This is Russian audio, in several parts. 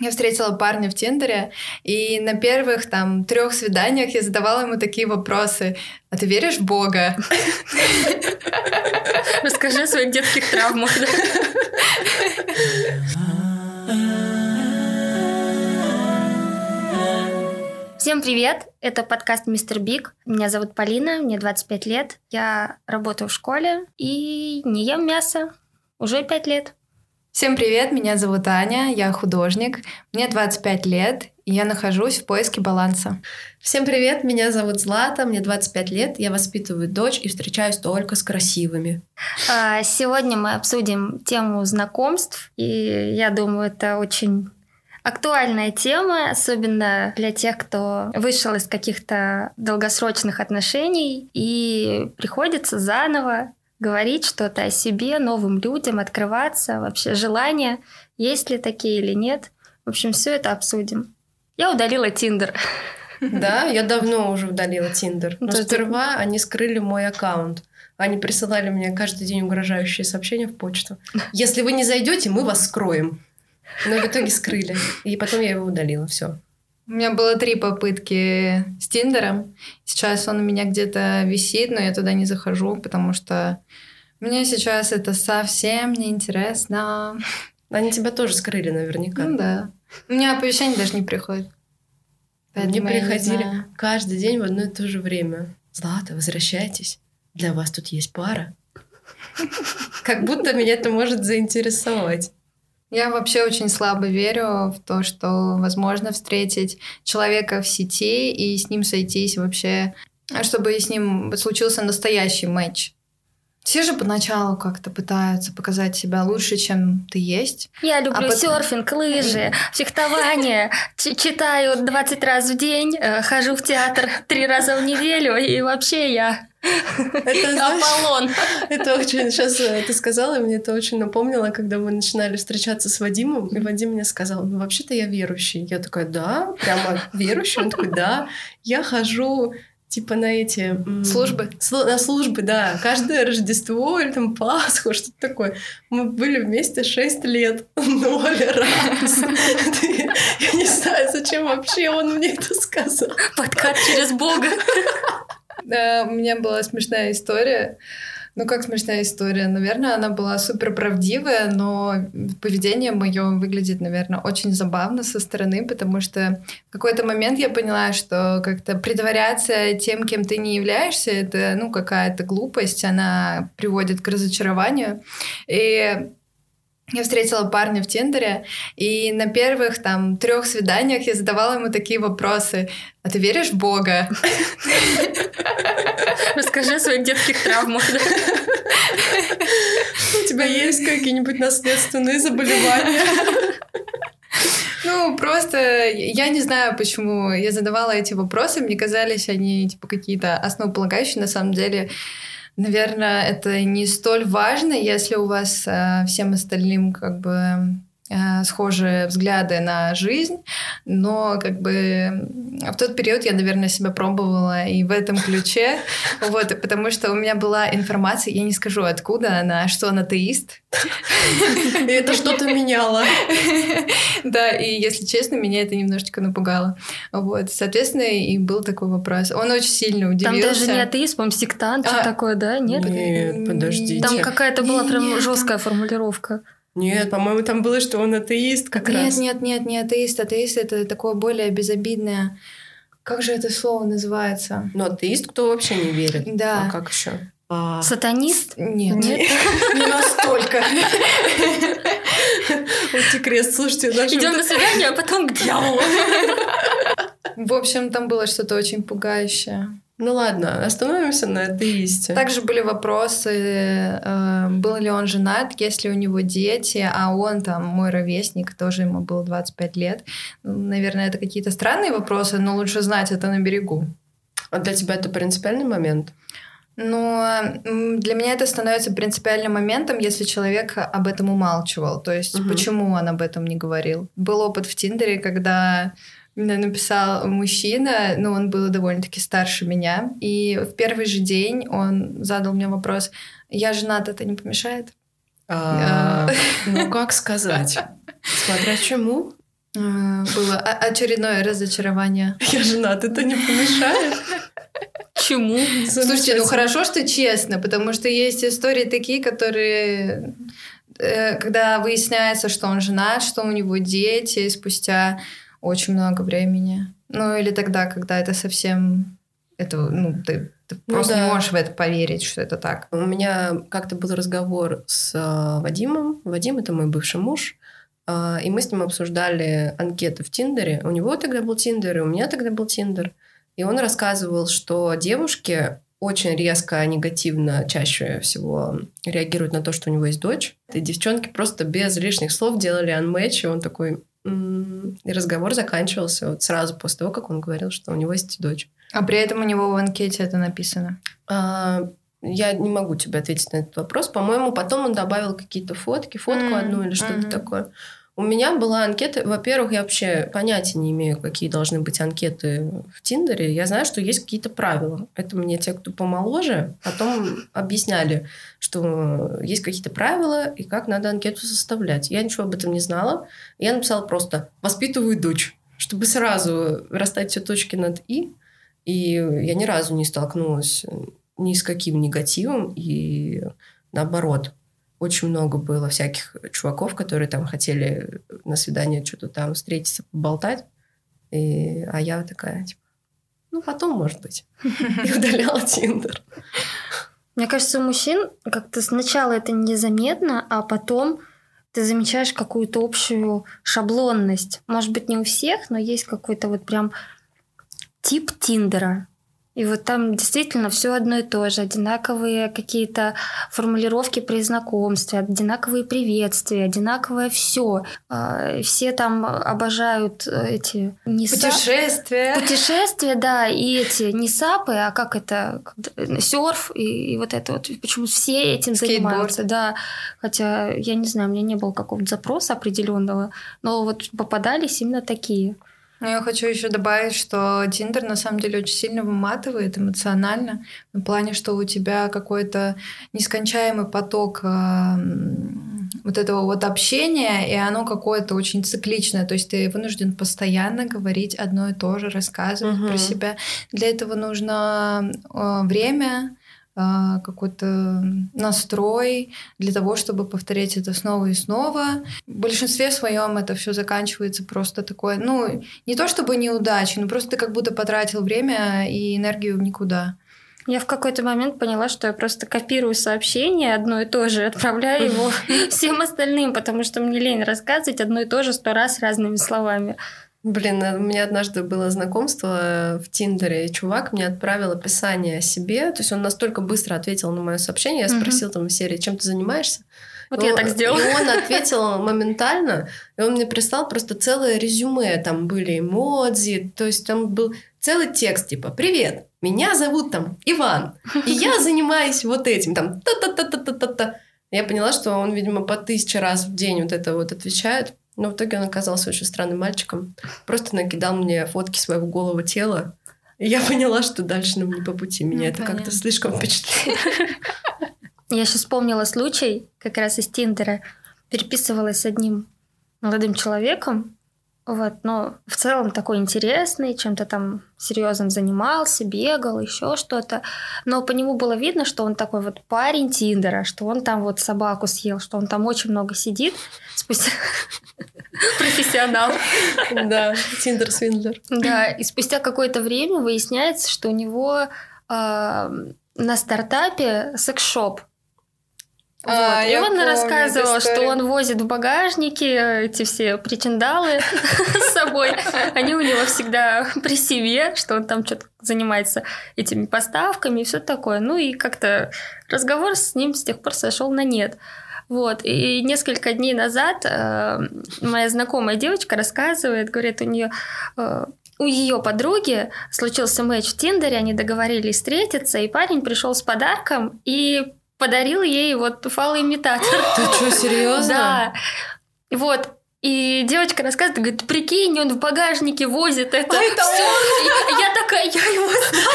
Я встретила парня в Тиндере, и на первых там трех свиданиях я задавала ему такие вопросы. А ты веришь в Бога? Расскажи о своих детских травмах. Всем привет! Это подкаст «Мистер Биг». Меня зовут Полина, мне 25 лет. Я работаю в школе и не ем мясо уже 5 лет. Всем привет, меня зовут Аня, я художник, мне 25 лет, и я нахожусь в поиске баланса. Всем привет, меня зовут Злата, мне 25 лет, я воспитываю дочь и встречаюсь только с красивыми. А, сегодня мы обсудим тему знакомств, и я думаю, это очень актуальная тема, особенно для тех, кто вышел из каких-то долгосрочных отношений и приходится заново говорить что-то о себе, новым людям, открываться, вообще желание, есть ли такие или нет. В общем, все это обсудим. Я удалила Тиндер. Да, я давно уже удалила Тиндер. Но сперва они скрыли мой аккаунт. Они присылали мне каждый день угрожающие сообщения в почту. Если вы не зайдете, мы вас скроем. Но в итоге скрыли. И потом я его удалила. Все. У меня было три попытки с Тиндером. Сейчас он у меня где-то висит, но я туда не захожу, потому что мне сейчас это совсем не интересно. Они тебя тоже скрыли наверняка. Ну да. У меня оповещение даже не приходит. Мне приходили каждый день в одно и то же время. Злата, возвращайтесь. Для вас тут есть пара. Как будто меня это может заинтересовать. Я вообще очень слабо верю в то, что возможно встретить человека в сети и с ним сойтись вообще, чтобы с ним случился настоящий матч. Все же поначалу как-то пытаются показать себя лучше, чем ты есть. Я люблю а серфинг, лыжи, фехтование, читаю 20 раз в день, э, хожу в театр три раза в неделю, и вообще я это, Аполлон. Это очень... Сейчас э, ты сказала, и мне это очень напомнило, когда мы начинали встречаться с Вадимом, и Вадим мне сказал, ну, вообще-то я верующий. Я такая, да, прямо верующий? Он такой, да. Я хожу типа на эти... Службы? Слу- на службы, да. Каждое Рождество или там Пасху, что-то такое. Мы были вместе 6 лет. Ноль раз. Я не знаю, зачем вообще он мне это сказал. Подкат через Бога. У меня была смешная история. Ну, как смешная история. Наверное, она была супер правдивая, но поведение мое выглядит, наверное, очень забавно со стороны, потому что в какой-то момент я поняла, что как-то притворяться тем, кем ты не являешься, это, ну, какая-то глупость, она приводит к разочарованию. И я встретила парня в Тиндере, и на первых там трех свиданиях я задавала ему такие вопросы. А ты веришь в Бога? Расскажи о своих детских травмах. У тебя есть какие-нибудь наследственные заболевания? Ну, просто я не знаю, почему я задавала эти вопросы. Мне казались они типа какие-то основополагающие. На самом деле, наверное, это не столь важно, если у вас э, всем остальным как бы схожие взгляды на жизнь, но как бы в тот период я, наверное, себя пробовала и в этом ключе, вот, потому что у меня была информация, я не скажу откуда она, что он атеист. И это что-то меняло. Да, и если честно, меня это немножечко напугало. Вот, соответственно, и был такой вопрос. Он очень сильно удивился. Там даже не атеист, по-моему, сектант, а, такое, да? Нет? Нет, подождите. Там какая-то была прям жесткая формулировка. Нет, по-моему, там было, что он атеист как нет, раз. Нет, нет, нет, не атеист. Атеист — это такое более безобидное... Как же это слово называется? Ну, атеист, кто вообще не верит. Да. А как еще? А... Сатанист? Нет. Нет. Не настолько. Вот крест, слушайте. Идем на свидание, а потом к дьяволу. В общем, там было что-то очень пугающее. Ну ладно, остановимся на атеисте. Также были вопросы, э, был ли он женат, есть ли у него дети, а он там, мой ровесник, тоже ему было 25 лет. Наверное, это какие-то странные вопросы, но лучше знать это на берегу. А для тебя это принципиальный момент? Но для меня это становится принципиальным моментом, если человек об этом умалчивал. То есть, угу. почему он об этом не говорил. Был опыт в Тиндере, когда мне написал мужчина, ну, он был довольно-таки старше меня, и в первый же день он задал мне вопрос, я женат, это не помешает? А, ну, как сказать? Смотря чему? А, было очередное разочарование. Я женат, это не помешает. Чему? Слушайте, ну хорошо, что честно, потому что есть истории такие, которые э, когда выясняется, что он женат, что у него дети, спустя очень много времени. Ну или тогда, когда это совсем... Это, ну, ты, ты ну, просто да. не можешь в это поверить, что это так. У меня как-то был разговор с э, Вадимом. Вадим — это мой бывший муж. Э, и мы с ним обсуждали анкеты в Тиндере. У него тогда был Тиндер, и у меня тогда был Тиндер. И он рассказывал, что девушки очень резко, негативно чаще всего реагируют на то, что у него есть дочь. И девчонки просто без лишних слов делали анмэч, и он такой... И разговор заканчивался вот сразу после того, как он говорил, что у него есть дочь. А при этом у него в анкете это написано? А, я не могу тебе ответить на этот вопрос. По-моему, потом он добавил какие-то фотки, фотку mm-hmm. одну или что-то mm-hmm. такое. У меня была анкета. Во-первых, я вообще понятия не имею, какие должны быть анкеты в Тиндере. Я знаю, что есть какие-то правила. Это мне те, кто помоложе, потом объясняли, что есть какие-то правила и как надо анкету составлять. Я ничего об этом не знала. Я написала просто «воспитываю дочь», чтобы сразу расставить все точки над «и». И я ни разу не столкнулась ни с каким негативом. И наоборот, очень много было всяких чуваков, которые там хотели на свидание что-то там встретиться, поболтать. И, а я такая, типа, ну, потом, может быть. И удаляла Тиндер. Мне кажется, у мужчин как-то сначала это незаметно, а потом ты замечаешь какую-то общую шаблонность. Может быть, не у всех, но есть какой-то вот прям тип Тиндера. И вот там действительно все одно и то же. Одинаковые какие-то формулировки при знакомстве, одинаковые приветствия, одинаковое все. А, все там обожают эти... Не путешествия. Сап... Путешествия, да, и эти не сапы, а как это? Серф и, и вот это вот. Почему все этим Скейтборд. занимаются, да. Хотя, я не знаю, у меня не было какого-то запроса определенного, но вот попадались именно такие. Ну, я хочу еще добавить, что Тиндер на самом деле очень сильно выматывает эмоционально, в плане, что у тебя какой-то нескончаемый поток э, вот этого вот общения, и оно какое-то очень цикличное, то есть ты вынужден постоянно говорить одно и то же, рассказывать угу. про себя. Для этого нужно э, время, а, какой-то настрой для того, чтобы повторять это снова и снова. В большинстве своем это все заканчивается просто такое, ну, не то чтобы неудачей, но просто ты как будто потратил время и энергию в никуда. Я в какой-то момент поняла, что я просто копирую сообщение одно и то же, отправляю его всем остальным, потому что мне лень рассказывать одно и то же сто раз разными словами. Блин, у меня однажды было знакомство в Тиндере, и чувак мне отправил описание о себе. То есть он настолько быстро ответил на мое сообщение. Я спросила там в серии, чем ты занимаешься? Вот и я так сделала. И он ответил моментально, и он мне прислал просто целое резюме. Там были эмодзи, то есть там был целый текст, типа «Привет, меня зовут там Иван, и я занимаюсь вот этим». Там та-та-та-та-та-та. Я поняла, что он, видимо, по тысяче раз в день вот это вот отвечает. Но в итоге он оказался очень странным мальчиком. Просто накидал мне фотки своего голого тела. И я поняла, что дальше нам не по пути. Меня ну, это как-то слишком впечатлило. Я сейчас вспомнила случай, как раз из Тиндера. Переписывалась с одним молодым человеком. Вот, но в целом такой интересный, чем-то там серьезным занимался, бегал, еще что-то. Но по нему было видно, что он такой вот парень Тиндера, что он там вот собаку съел, что он там очень много сидит. Спустя... Профессионал. Да, Тиндер Свиндлер. Да, и спустя какое-то время выясняется, что у него а, на стартапе секс-шоп. А, вот. И он рассказывал, что он возит в багажнике эти все причиндалы с собой. Они у него всегда при себе, что он там что-то занимается этими поставками и все такое. Ну и как-то разговор с ним с тех пор сошел на нет. Вот. И несколько дней назад э, моя знакомая девочка рассказывает, говорит, у нее э, у ее подруги случился матч в Тиндере, они договорились встретиться, и парень пришел с подарком и подарил ей вот фалоимитатор. Ты что, серьезно? Да. Вот. И девочка рассказывает, говорит, прикинь, он в багажнике возит это. А это он? Я такая, я его знаю.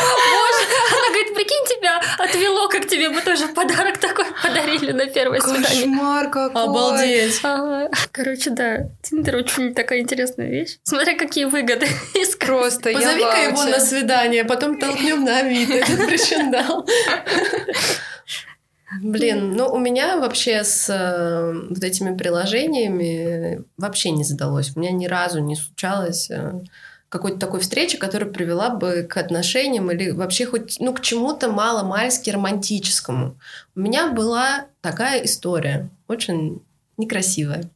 Боже. Она говорит, прикинь, тебя отвело, как тебе бы тоже подарок такой подарили на первое свидание. Кошмар какой. Обалдеть. Короче, да, Тиндер очень такая интересная вещь. Смотря какие выгоды искать. Просто Позови-ка его на свидание, потом толкнем на вид этот причиндал. Блин, ну у меня вообще с э, вот этими приложениями вообще не задалось. У меня ни разу не случалось э, какой-то такой встречи, которая привела бы к отношениям или вообще хоть ну, к чему-то мало-мальски романтическому. У меня была такая история, очень некрасивая.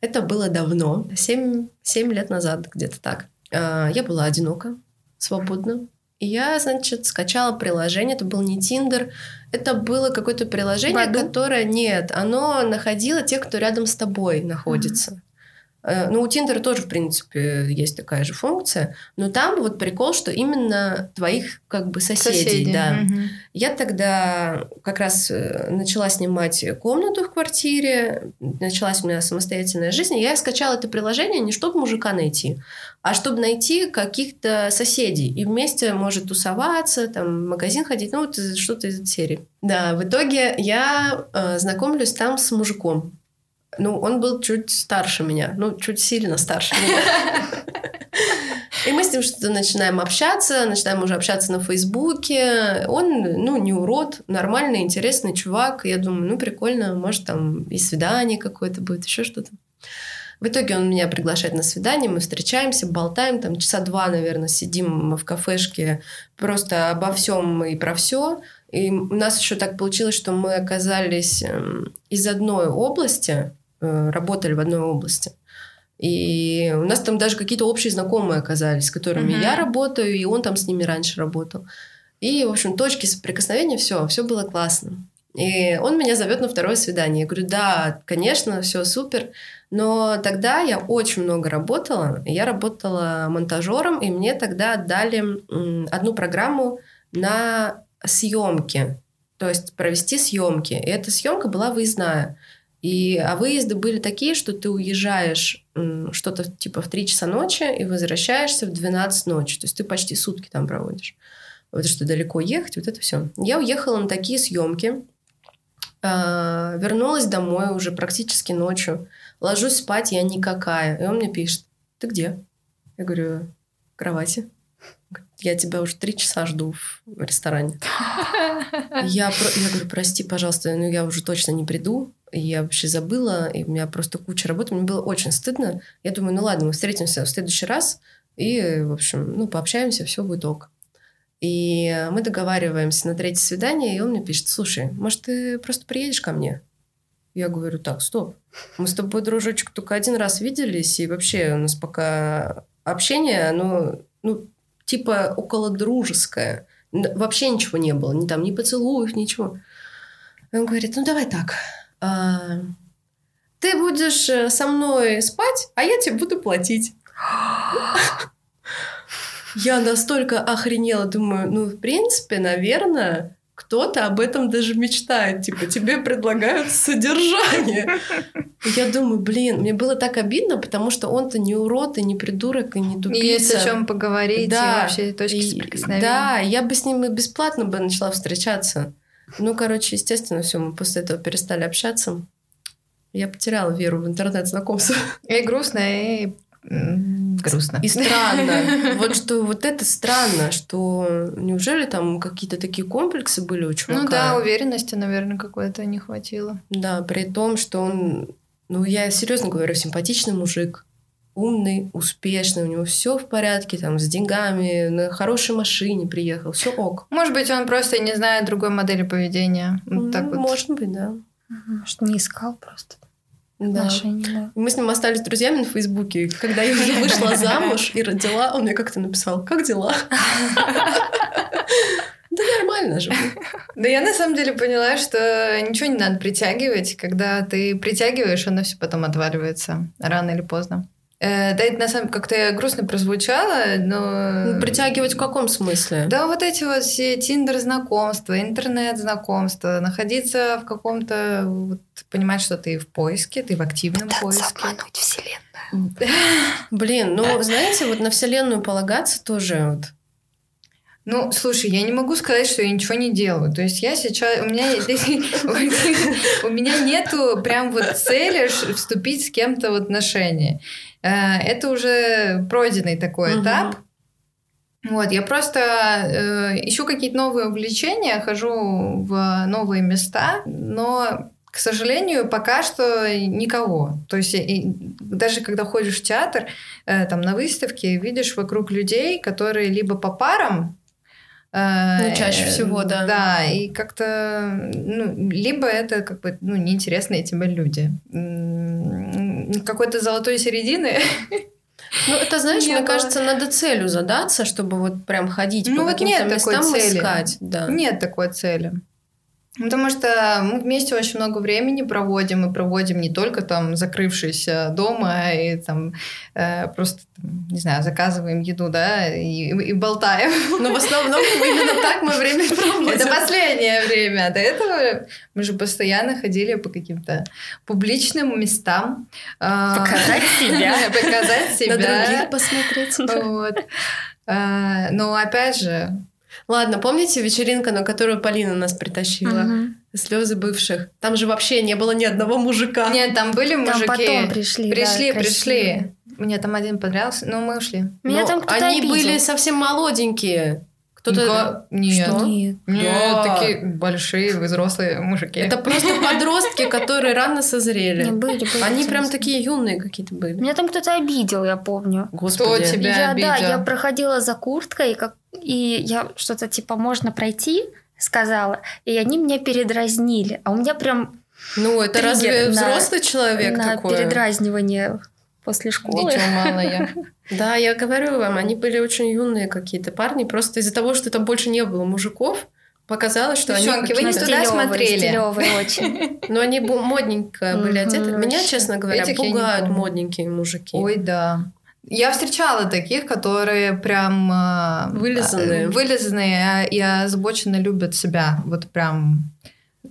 Это было давно, 7, 7 лет назад, где-то так. Э, я была одинока, свободна. И я, значит, скачала приложение. Это был не Тиндер, это было какое-то приложение, которое нет, оно находило тех, кто рядом с тобой находится. Mm-hmm. Ну, у Тиндера тоже, в принципе, есть такая же функция, но там вот прикол, что именно твоих как бы соседей, Соседи. да. Угу. Я тогда как раз э, начала снимать комнату в квартире, началась у меня самостоятельная жизнь, и я скачала это приложение не чтобы мужика найти, а чтобы найти каких-то соседей и вместе, может, тусоваться, там, в магазин ходить, ну, вот что-то из этой серии. Да, в итоге я э, знакомлюсь там с мужиком. Ну, он был чуть старше меня, ну, чуть сильно старше меня. И мы с ним что-то начинаем общаться, начинаем уже общаться на Фейсбуке. Он, ну, не урод, нормальный, интересный чувак. Я думаю, ну, прикольно, может, там и свидание какое-то будет, еще что-то. В итоге он меня приглашает на свидание, мы встречаемся, болтаем, там часа два, наверное, сидим в кафешке просто обо всем и про все. И у нас еще так получилось, что мы оказались эм, из одной области, работали в одной области. И у нас там даже какие-то общие знакомые оказались, с которыми uh-huh. я работаю, и он там с ними раньше работал. И, в общем, точки соприкосновения, все, все было классно. И он меня зовет на второе свидание. Я говорю, да, конечно, все супер. Но тогда я очень много работала. Я работала монтажером, и мне тогда отдали одну программу на съемки. То есть провести съемки. И эта съемка была выездная. И, а выезды были такие, что ты уезжаешь что-то типа в 3 часа ночи и возвращаешься в 12 ночи. То есть ты почти сутки там проводишь. Вот что далеко ехать, вот это все. Я уехала на такие съемки, а, вернулась домой уже практически ночью, ложусь спать, я никакая. И он мне пишет, ты где? Я говорю, в кровати. Я тебя уже три часа жду в ресторане. Я, я говорю, прости, пожалуйста, но я уже точно не приду я вообще забыла, и у меня просто куча работы. Мне было очень стыдно. Я думаю, ну ладно, мы встретимся в следующий раз, и, в общем, ну, пообщаемся, все будет ок. И мы договариваемся на третье свидание, и он мне пишет, слушай, может, ты просто приедешь ко мне? Я говорю, так, стоп. Мы с тобой, дружочек, только один раз виделись, и вообще у нас пока общение, оно, ну, типа около дружеское. Вообще ничего не было, ни там, ни поцелуев, ничего. И он говорит, ну, давай так, ты будешь э, со мной спать, а я тебе буду платить. Я настолько охренела, думаю, ну, в принципе, наверное, кто-то об этом даже мечтает. Типа, тебе предлагают содержание. Я думаю, блин, мне было так обидно, потому что он-то не урод, и не придурок, и не тупица. И есть о чем поговорить, да. и вообще точки соприкосновения. Да, я бы с ним и бесплатно бы начала встречаться. Ну, короче, естественно, все, мы после этого перестали общаться. Я потеряла веру в интернет-знакомство. И грустно, и грустно. И странно. Вот что вот это странно, что неужели там какие-то такие комплексы были у чувака? Ну да, уверенности, наверное, какой-то не хватило. Да, при том, что он, ну я серьезно говорю, симпатичный мужик, умный, успешный, у него все в порядке, там, с деньгами, на хорошей машине приехал, все ок. Может быть, он просто не знает другой модели поведения. Вот ну, так вот. Может быть, да. Может, не искал просто. Да. Отношения, да. Мы с ним остались друзьями на Фейсбуке. Когда я уже вышла замуж и родила, он мне как-то написал, как дела? Да нормально же. Да я на самом деле поняла, что ничего не надо притягивать. Когда ты притягиваешь, оно все потом отваливается. Рано или поздно. Э, да, это на самом деле как-то грустно прозвучало, но... Ну, притягивать в каком смысле? Да, вот эти вот все тиндер-знакомства, интернет-знакомства, находиться в каком-то вот понимать, что ты в поиске, ты в активном Да, поиске. обмануть вселенную. Блин, ну, знаете, вот на Вселенную полагаться тоже вот... Ну, слушай, я не могу сказать, что я ничего не делаю. То есть я сейчас... У меня, у меня нету прям вот цели вступить с кем-то в отношения. Э, Это уже пройденный такой Мгм. этап. Вот, я просто э, ищу какие-то новые увлечения, хожу в новые места, но, к сожалению, пока что никого. То есть и даже когда ходишь в театр, э, там на выставке, видишь вокруг людей, которые либо по парам, Ну, чаще всего, да. Да, и как-то, ну, либо это как бы, ну, неинтересные тебе люди. Какой-то золотой середины Ну, это, знаешь, Не мне было. кажется, надо целью задаться, чтобы вот прям ходить Ну, по вот каким-то местам цели. искать. Да. Нет такой цели. Потому что мы вместе очень много времени проводим, и проводим не только там закрывшись дома и там э, просто, не знаю, заказываем еду, да, и, и болтаем. Но в основном именно так мы время проводим. Это последнее время. До этого мы же постоянно ходили по каким-то публичным местам. а, Показать себя. Показать На себя. других посмотреть. Вот. А, Но опять же, Ладно, помните вечеринка, на которую Полина нас притащила? Мгм. Слезы бывших. Там же вообще не было ни одного мужика. нет, там были Там мужики. потом пришли. да, Пришли, красивые. пришли. Мне там один понравился, но мы ушли. Меня Но там кто-то Они обидел. были совсем молоденькие. Кто-то... Га- Нет. Что? Нет. Нет, Да. такие большие взрослые мужики. Это просто подростки, которые рано Не созрели. были, были. Они прям такие юные какие-то были. Меня там кто-то обидел, я помню. Господи. Кто тебя я, да, обидел? я проходила за курткой, как, и я что-то типа можно пройти, сказала, и они меня передразнили. А у меня прям Ну, это разве на- взрослый человек на такой? передразнивание после школы. Ничего мало я. Да, я говорю вам, они были очень юные какие-то парни. Просто из-за того, что там больше не было мужиков, показалось, что Девчонки, они... вы не туда смотрели. очень. Ну, они модненько были одеты. Меня, вообще. честно говоря, пугают модненькие мужики. Ой, да. Я встречала таких, которые прям... э, Вылизанные. э, Вылизанные и озабоченно любят себя. Вот прям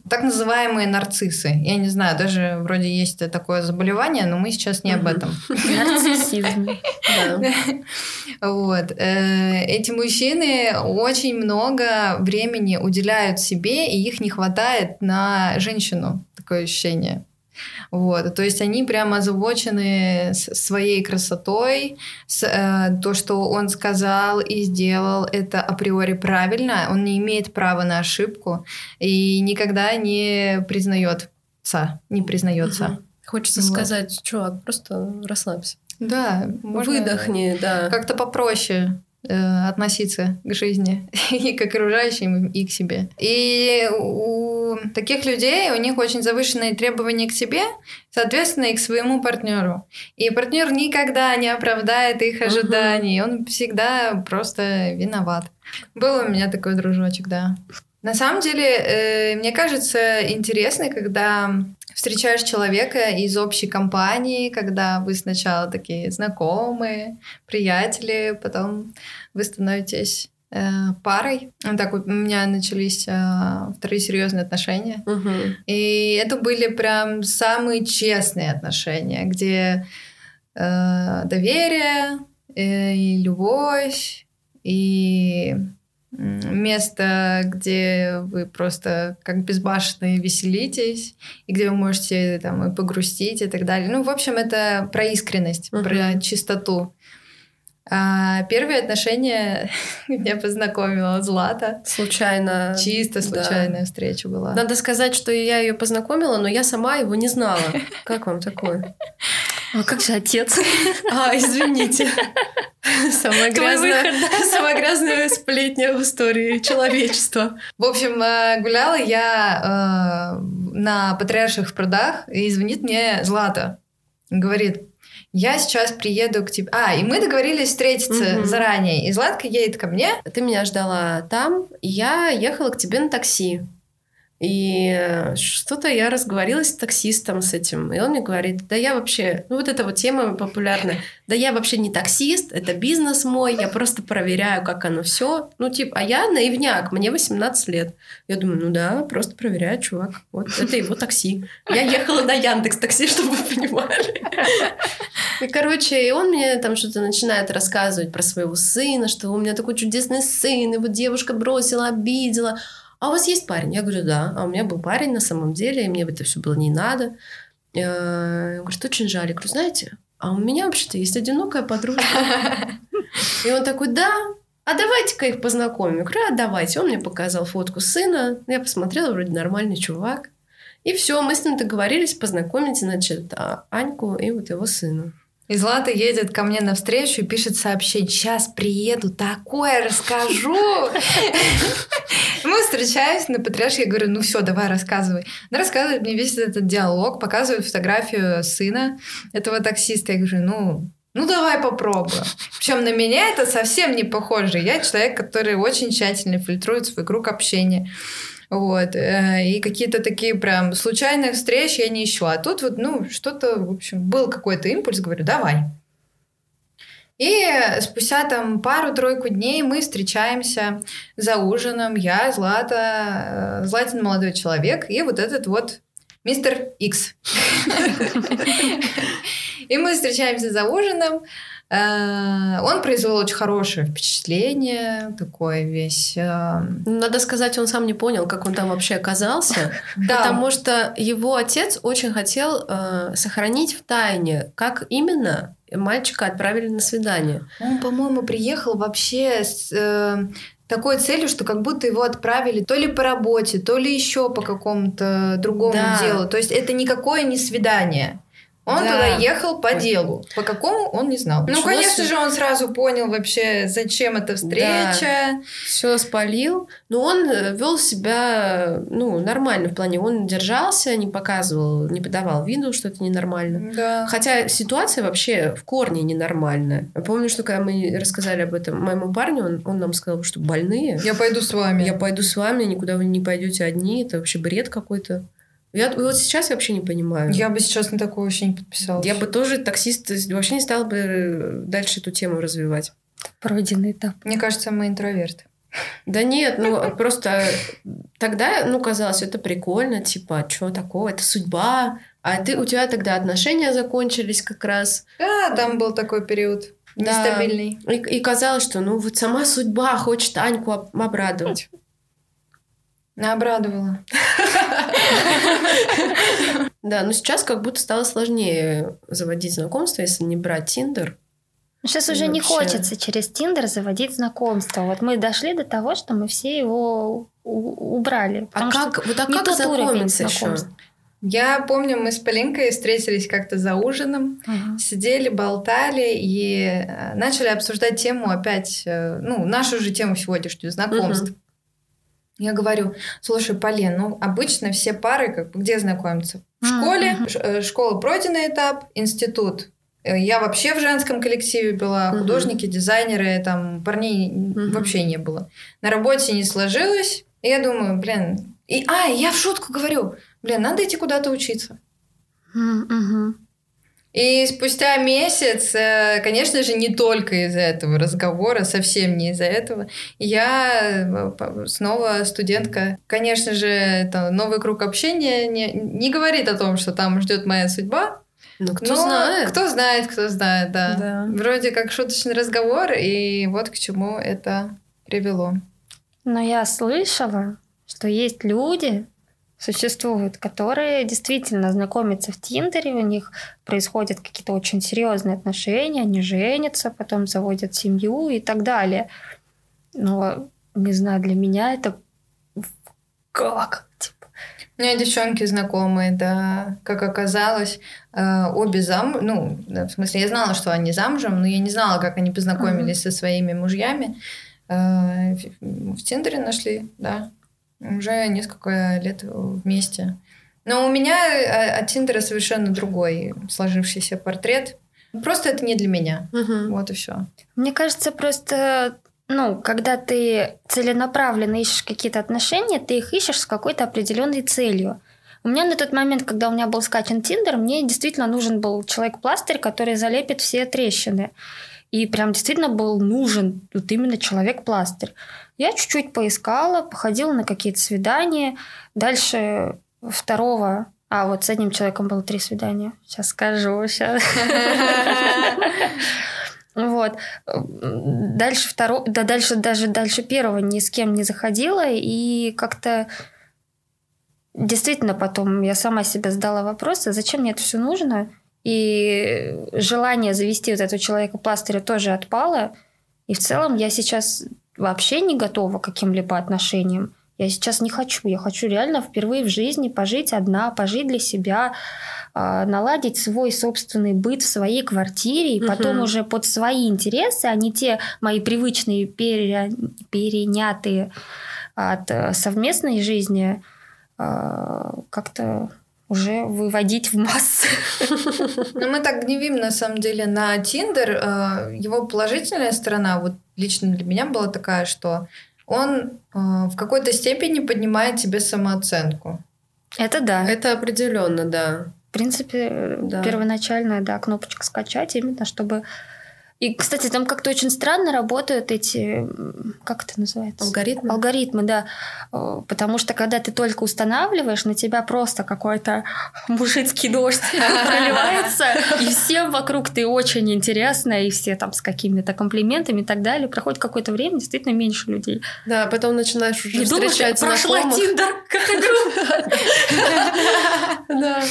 так называемые нарциссы. Я не знаю, даже вроде есть такое заболевание, но мы сейчас не об этом. Нарциссизм. Вот. Э, Эти мужчины очень много времени уделяют себе, и их не хватает на женщину. Такое ощущение. Вот, то есть они прямо озабочены своей красотой, с, э, то, что он сказал и сделал, это априори правильно, он не имеет права на ошибку и никогда не признается, не признается. Мгм. Хочется Вот. сказать, чувак, просто расслабься. Да, можно Выдохни, да. как-то попроще относиться к жизни и к окружающим, и к себе. И у таких людей, у них очень завышенные требования к себе, соответственно, и к своему партнеру. И партнер никогда не оправдает их ожиданий, он всегда просто виноват. Был у меня такой дружочек, да. На самом деле, э, мне кажется, интересно, когда встречаешь человека из общей компании, когда вы сначала такие знакомые, приятели, потом вы становитесь э, парой. Вот так у меня начались э, вторые серьезные отношения. Мгм. И это были прям самые честные отношения, где э, доверие, э, и любовь, и место, где вы просто как безбашенные веселитесь, и где вы можете там и погрустить и так далее. Ну, в общем, это про искренность, Мгм. про чистоту. А первые отношения меня познакомила Злата. Случайно. Чисто да. случайная встреча была. Надо сказать, что я ее познакомила, но я сама его не знала. Как вам такое? А как же отец? А, извините. Самая грязная, выход, самая грязная сплетня в истории человечества. В общем, э, гуляла я э, на Патриарших прудах, и звонит мне Злата. Говорит, я сейчас приеду к тебе. А, и мы договорились встретиться Мгм. заранее. И Златка едет ко мне. Ты меня ждала там, и я ехала к тебе на такси. И что-то я разговорилась с таксистом с этим, и он мне говорит, да я вообще, ну вот эта вот тема популярная, да я вообще не таксист, это бизнес мой, я просто проверяю, как оно все. Ну типа, а я наивняк, мне 18 лет. Я думаю, ну да, просто проверяю, чувак, вот это его такси. Я ехала на Яндекс такси, чтобы вы понимали. И, короче, и он мне там что-то начинает рассказывать про своего сына, что у меня такой чудесный сын, его девушка бросила, обидела а у вас есть парень? Я говорю, да. А у меня был парень на самом деле, и мне это все было не надо. Э, я говорю, что очень жаль. Я говорю, знаете, а у меня вообще-то есть одинокая подружка. И он такой, да, а давайте-ка их познакомим. Я говорю, а давайте. Он мне показал фотку сына. Я посмотрела, вроде нормальный чувак. И все, мы с ним договорились познакомить, значит, а, Аньку и вот его сына. И Злата едет ко мне навстречу и пишет сообщение. Сейчас приеду, такое расскажу. Мы встречаемся на Патриаршке. Я говорю, ну все, давай рассказывай. Она рассказывает мне весь этот диалог, показывает фотографию сына этого таксиста. Я говорю, ну, ну давай попробуем. Причем на меня это совсем не похоже. Я человек, который очень тщательно фильтрует свой круг общения. Вот. Э, и какие-то такие прям случайных встреч я не ищу. А тут вот, ну, что-то, в общем, был какой-то импульс, говорю, давай. И спустя там пару-тройку дней мы встречаемся за ужином. Я, Злата, э, Златин молодой человек и вот этот вот мистер Икс. И мы встречаемся за ужином. Э, он произвел очень хорошее впечатление, такое весь... Э, Надо сказать, он сам не понял, как он там вообще оказался, да. потому что его отец очень хотел э, сохранить в тайне, как именно мальчика отправили на свидание. Он, по-моему, приехал вообще с э, такой целью, что как будто его отправили то ли по работе, то ли еще по какому-то другому да. делу. То есть это никакое не свидание. Он да. туда ехал по делу. По какому, он не знал. Ну, конечно же, он сразу понял вообще, зачем эта встреча. Да. Все спалил. Но он э, вел себя, ну, нормально в плане. Он держался, не показывал, не подавал виду, что это ненормально. Да. Хотя ситуация вообще в корне ненормальная. Я помню, что когда мы рассказали об этом моему парню, он, он нам сказал, что больные. Я пойду с вами. Я пойду с вами, никуда вы не пойдете одни. Это вообще бред какой-то. Я вот сейчас я вообще не понимаю. Я бы сейчас на такое вообще не подписалась. Я бы тоже таксист вообще не стала бы дальше эту тему развивать. Пройденный этап. Мне кажется, мы интроверты. Да нет, ну просто тогда, ну, казалось, это прикольно, типа, а что такого, это судьба, а ты, у тебя тогда отношения закончились как раз. Да, там был такой период нестабильный. Да. И, и казалось, что, ну, вот сама судьба хочет Аньку обрадовать. Обрадовала. Да, но сейчас как будто стало сложнее заводить знакомство, если не брать Тиндер. Сейчас уже не хочется через Тиндер заводить знакомство. Вот мы дошли до того, что мы все его убрали. А как, вот, а как знакомиться еще? Я помню, мы с Полинкой встретились как-то за ужином, uh-huh. сидели, болтали и э, начали обсуждать тему опять, э, ну, нашу же тему сегодняшнюю, знакомств. Uh-huh. Я говорю, слушай, Полин, ну обычно все пары как бы где знакомятся? В школе, mm-hmm. школа пройденный этап, институт. Э, я вообще в женском коллективе была, художники, дизайнеры, там парней вообще не было. На работе не сложилось. И я думаю, блин, и, а, я в шутку говорю, блин, надо идти куда-то учиться. И спустя месяц, э, конечно же, не только из-за этого разговора, совсем не из-за этого, я э, снова студентка. Конечно же, это новый круг общения не, не говорит о том, что там ждет моя судьба, ну, кто Но знает. Кто знает, кто знает, да. да. Вроде как шуточный разговор, и вот к чему это привело. Но я слышала, что есть люди, существуют, которые действительно знакомятся в Тиндере, у них происходят какие-то очень серьезные отношения, они женятся, потом заводят семью и так далее. Но, не знаю, для меня это как? Типа. У меня девчонки знакомые, да, как оказалось, э, обе зам, ну, в смысле, я знала, что они замужем, но я не знала, как они познакомились mm-hmm. со своими мужьями. Э, в Тиндере нашли, да, уже несколько лет вместе. Но у меня э, от Тиндера совершенно другой сложившийся портрет. Просто это не для меня. Угу. Вот и все. Мне кажется, просто ну, когда ты целенаправленно ищешь какие-то отношения, ты их ищешь с какой-то определенной целью. У меня на тот момент, когда у меня был скачан Тиндер, мне действительно нужен был человек-пластырь, который залепит все трещины. И прям действительно был нужен вот именно человек-пластырь. Я чуть-чуть поискала, походила на какие-то свидания. Дальше второго... А, вот с одним человеком было три свидания. Сейчас скажу, сейчас. Вот. Дальше второго, да дальше даже дальше первого ни с кем не заходила, и как-то действительно потом я сама себе задала вопрос, а зачем мне это все нужно? И желание завести вот этого человека пластыря тоже отпало. И в целом я сейчас вообще не готова к каким-либо отношениям. Я сейчас не хочу. Я хочу реально впервые в жизни пожить одна, пожить для себя, а, наладить свой собственный быт в своей квартире, и потом уже под свои интересы, а не те мои привычные пере... перенятые от э, совместной жизни, а, как-то уже выводить в массы. Но мы так гневим, на самом деле, на Тиндер. Э, его положительная сторона, вот лично для меня была такая, что он э, в какой-то степени поднимает тебе самооценку. Это да. Это определенно, да. В принципе, да. первоначальная, да, кнопочка скачать, именно чтобы и, кстати, там как-то очень странно работают эти, как это называется? Алгоритмы. Алгоритмы, да. Э, потому что когда ты только устанавливаешь, на тебя просто какой-то мужицкий дождь проливается, и всем вокруг ты очень интересная, и все там с какими-то комплиментами и так далее. Проходит какое-то время, действительно меньше людей. Да, потом начинаешь уже встречать прошла Тиндер, как игру. Да.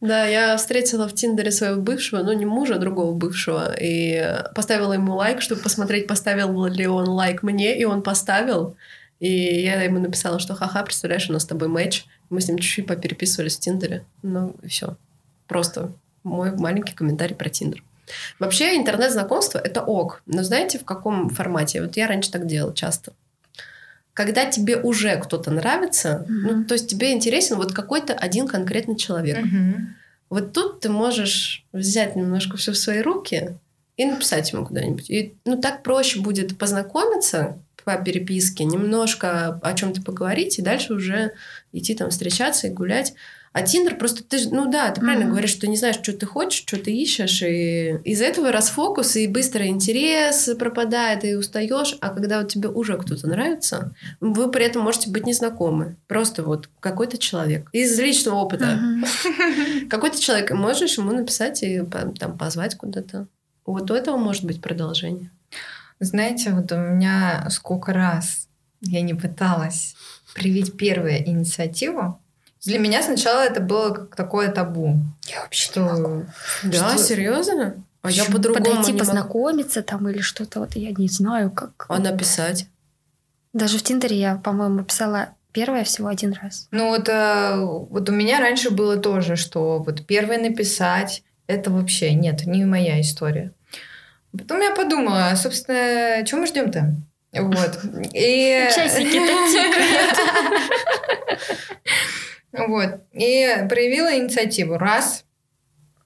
Да, я встретила в Тиндере своего бывшего, ну не мужа, а другого бывшего, и поставила ему лайк, чтобы посмотреть, поставил ли он лайк мне, и он поставил. И я ему написала, что ха-ха, представляешь, у нас с тобой матч. Мы с ним чуть-чуть попереписывались в Тиндере. Ну, и все. Просто мой маленький комментарий про Тиндер. Вообще, интернет-знакомство — это ок. Но знаете, в каком формате? Вот я раньше так делала часто. Когда тебе уже кто-то нравится, mm-hmm. ну, то есть тебе интересен вот какой-то один конкретный человек. Mm-hmm. Вот тут ты можешь взять немножко все в свои руки и написать ему куда-нибудь. И ну, так проще будет познакомиться по переписке, немножко о чем-то поговорить, и дальше уже идти там встречаться и гулять. А Тиндер просто ты, ну да, ты правильно mm-hmm. говоришь, что не знаешь, что ты хочешь, что ты ищешь, и из-за этого расфокус и быстро интерес пропадает, и устаешь. А когда вот тебе уже кто-то нравится, вы при этом можете быть незнакомы. Просто вот какой-то человек. Из личного опыта. Mm-hmm. Какой-то человек. Можешь ему написать и там позвать куда-то. Вот у этого может быть продолжение. Знаете, вот у меня сколько раз я не пыталась привить первую инициативу, для меня сначала это было как такое табу. Я вообще что... не могу. Да, что... серьезно? А я по-другому Подойти, познакомиться там или что-то, вот я не знаю, как... А написать? Даже в Тиндере я, по-моему, писала первое всего один раз. Ну вот, э, вот у меня раньше было тоже, что вот первое написать, это вообще нет, не моя история. Потом я подумала, собственно, чего мы ждем-то? Вот. И... Часики-то тикают. Вот. И проявила инициативу. Раз,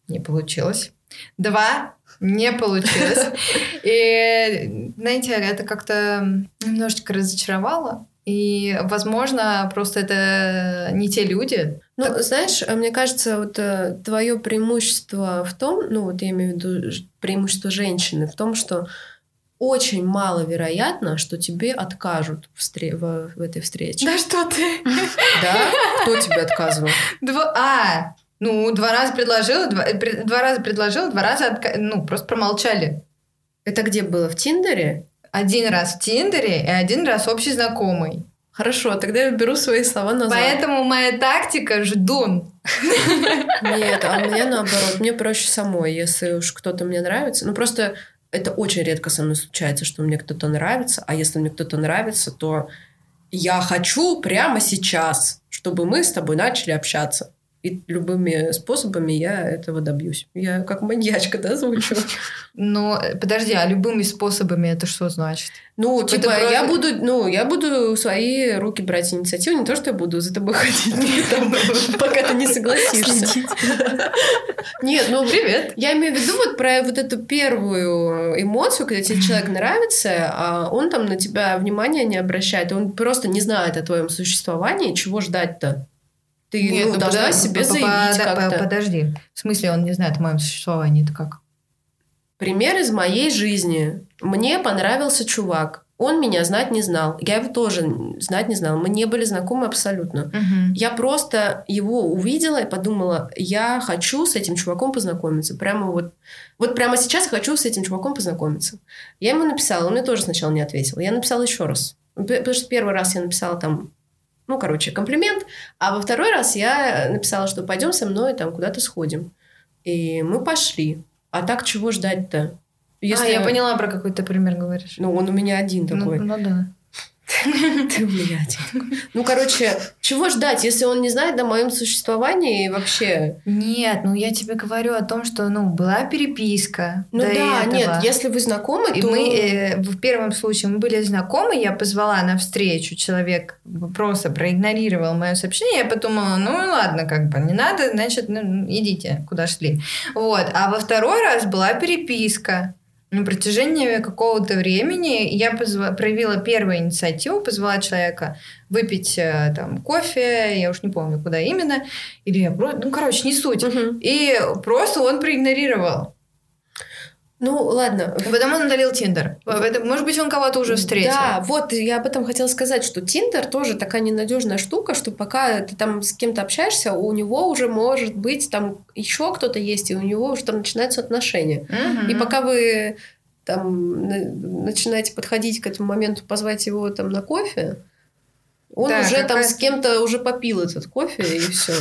не получилось. Два, не получилось. И, знаете, это как-то немножечко разочаровало. И, возможно, просто это не те люди. Ну, так... знаешь, мне кажется, вот э, твое преимущество в том, ну, вот я имею в виду преимущество женщины в том, что очень маловероятно, что тебе откажут в, встре- в, в этой встрече. Да что ты? Да? Кто тебе отказывал? Два... А, ну, два раза предложила, два, два раза предложила, два раза отка... ну, просто промолчали. Это где было? В Тиндере? Один раз в Тиндере и один раз общий знакомый. Хорошо, тогда я беру свои слова назад. Поэтому моя тактика — ждун. Нет, а мне наоборот. Мне проще самой, если уж кто-то мне нравится. Ну, просто это очень редко со мной случается, что мне кто-то нравится, а если мне кто-то нравится, то я хочу прямо сейчас, чтобы мы с тобой начали общаться. И любыми способами я этого добьюсь. Я как маньячка, да, звучу? Но подожди, а любыми способами это что значит? Ну, типа, типа просто... я буду, ну, я буду свои руки брать инициативу, не то, что я буду за тобой ходить, пока ты не согласишься. Нет, ну, привет. Я имею в виду вот про вот эту первую эмоцию, когда тебе человек нравится, а он там на тебя внимания не обращает, он просто не знает о твоем существовании, чего ждать-то? Ты Нет, ну, должна подожди, себе заявить как-то. Подожди, в смысле он не знает о моем существовании, это как? Пример из моей жизни. Мне понравился чувак. Он меня знать не знал. Я его тоже знать не знала. Мы не были знакомы абсолютно. Угу. Я просто его увидела и подумала, я хочу с этим чуваком познакомиться. Прямо вот, вот прямо сейчас хочу с этим чуваком познакомиться. Я ему написала, он мне тоже сначала не ответил. Я написала еще раз. Потому что первый раз я написала там, ну, короче, комплимент. А во второй раз я написала, что пойдем со мной там куда-то сходим. И мы пошли. А так чего ждать-то? Если... А, я поняла, про какой ты пример говоришь. Ну, он у меня один ну, такой. Ну, ну да. Ты у меня один. Ну, короче, чего ждать, если он не знает о моем существовании вообще? Нет, ну я тебе говорю о том, что, ну, была переписка. Ну да, этого. нет, если вы знакомы, и то... мы э, в первом случае мы были знакомы, я позвала на встречу, человек просто проигнорировал мое сообщение, я подумала, ну ладно, как бы не надо, значит, ну, идите, куда шли. Вот, а во второй раз была переписка на протяжении какого-то времени я позва- проявила первую инициативу, позвала человека выпить э, там кофе, я уж не помню, куда именно, или я просто, ну, короче, не суть. Угу. И просто он проигнорировал. Ну, ладно. Потом он удалил Тиндер. Может быть, он кого-то уже встретил. Да, вот я об этом хотела сказать, что Тиндер тоже такая ненадежная штука, что пока ты там с кем-то общаешься, у него уже может быть там еще кто-то есть, и у него уже там начинаются отношения. Угу. И пока вы там начинаете подходить к этому моменту, позвать его там на кофе, он да, уже там с кем-то уже попил этот кофе и все.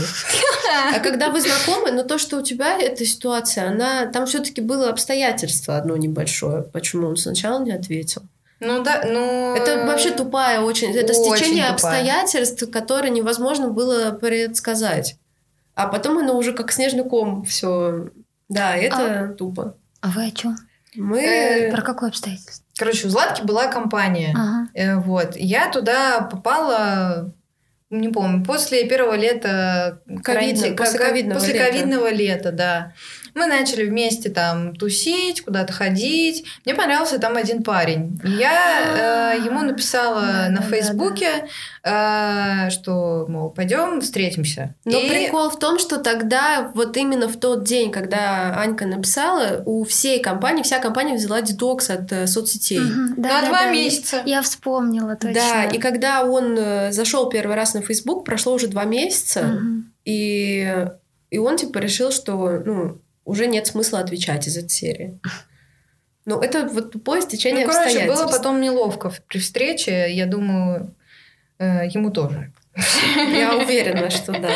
А когда вы знакомы, но то, что у тебя эта ситуация, она там все-таки было обстоятельство одно небольшое, почему он сначала не ответил. Ну да, ну... Это вообще тупая очень... Это очень стечение тупая. обстоятельств, которые невозможно было предсказать. А потом оно уже как снежный ком все. Да, это а, тупо. А вы о чем? Мы... Э, про какое обстоятельство? Короче, у Златки была компания. Ага. Э, вот. Я туда попала не помню, после первого лета ковидного, после ковидного, после лета. ковидного лета, да. Мы начали вместе там тусить, куда-то ходить. Мне понравился там один парень. Я э, ему написала на Фейсбуке. Э, что, мол, пойдем встретимся. Но и... прикол в том, что тогда, вот именно в тот день, когда Анька написала, у всей компании, вся компания взяла детокс от э, соцсетей. Угу, да, на да, два да, месяца. Я, я вспомнила точно. Да, и когда он э, зашел первый раз на Facebook, прошло уже два месяца, угу. и и он типа решил, что ну уже нет смысла отвечать из этой серии. Ну, это вот тупое стечение ну, короче, было потом неловко при встрече. Я думаю, э, ему тоже. Я уверена, что да.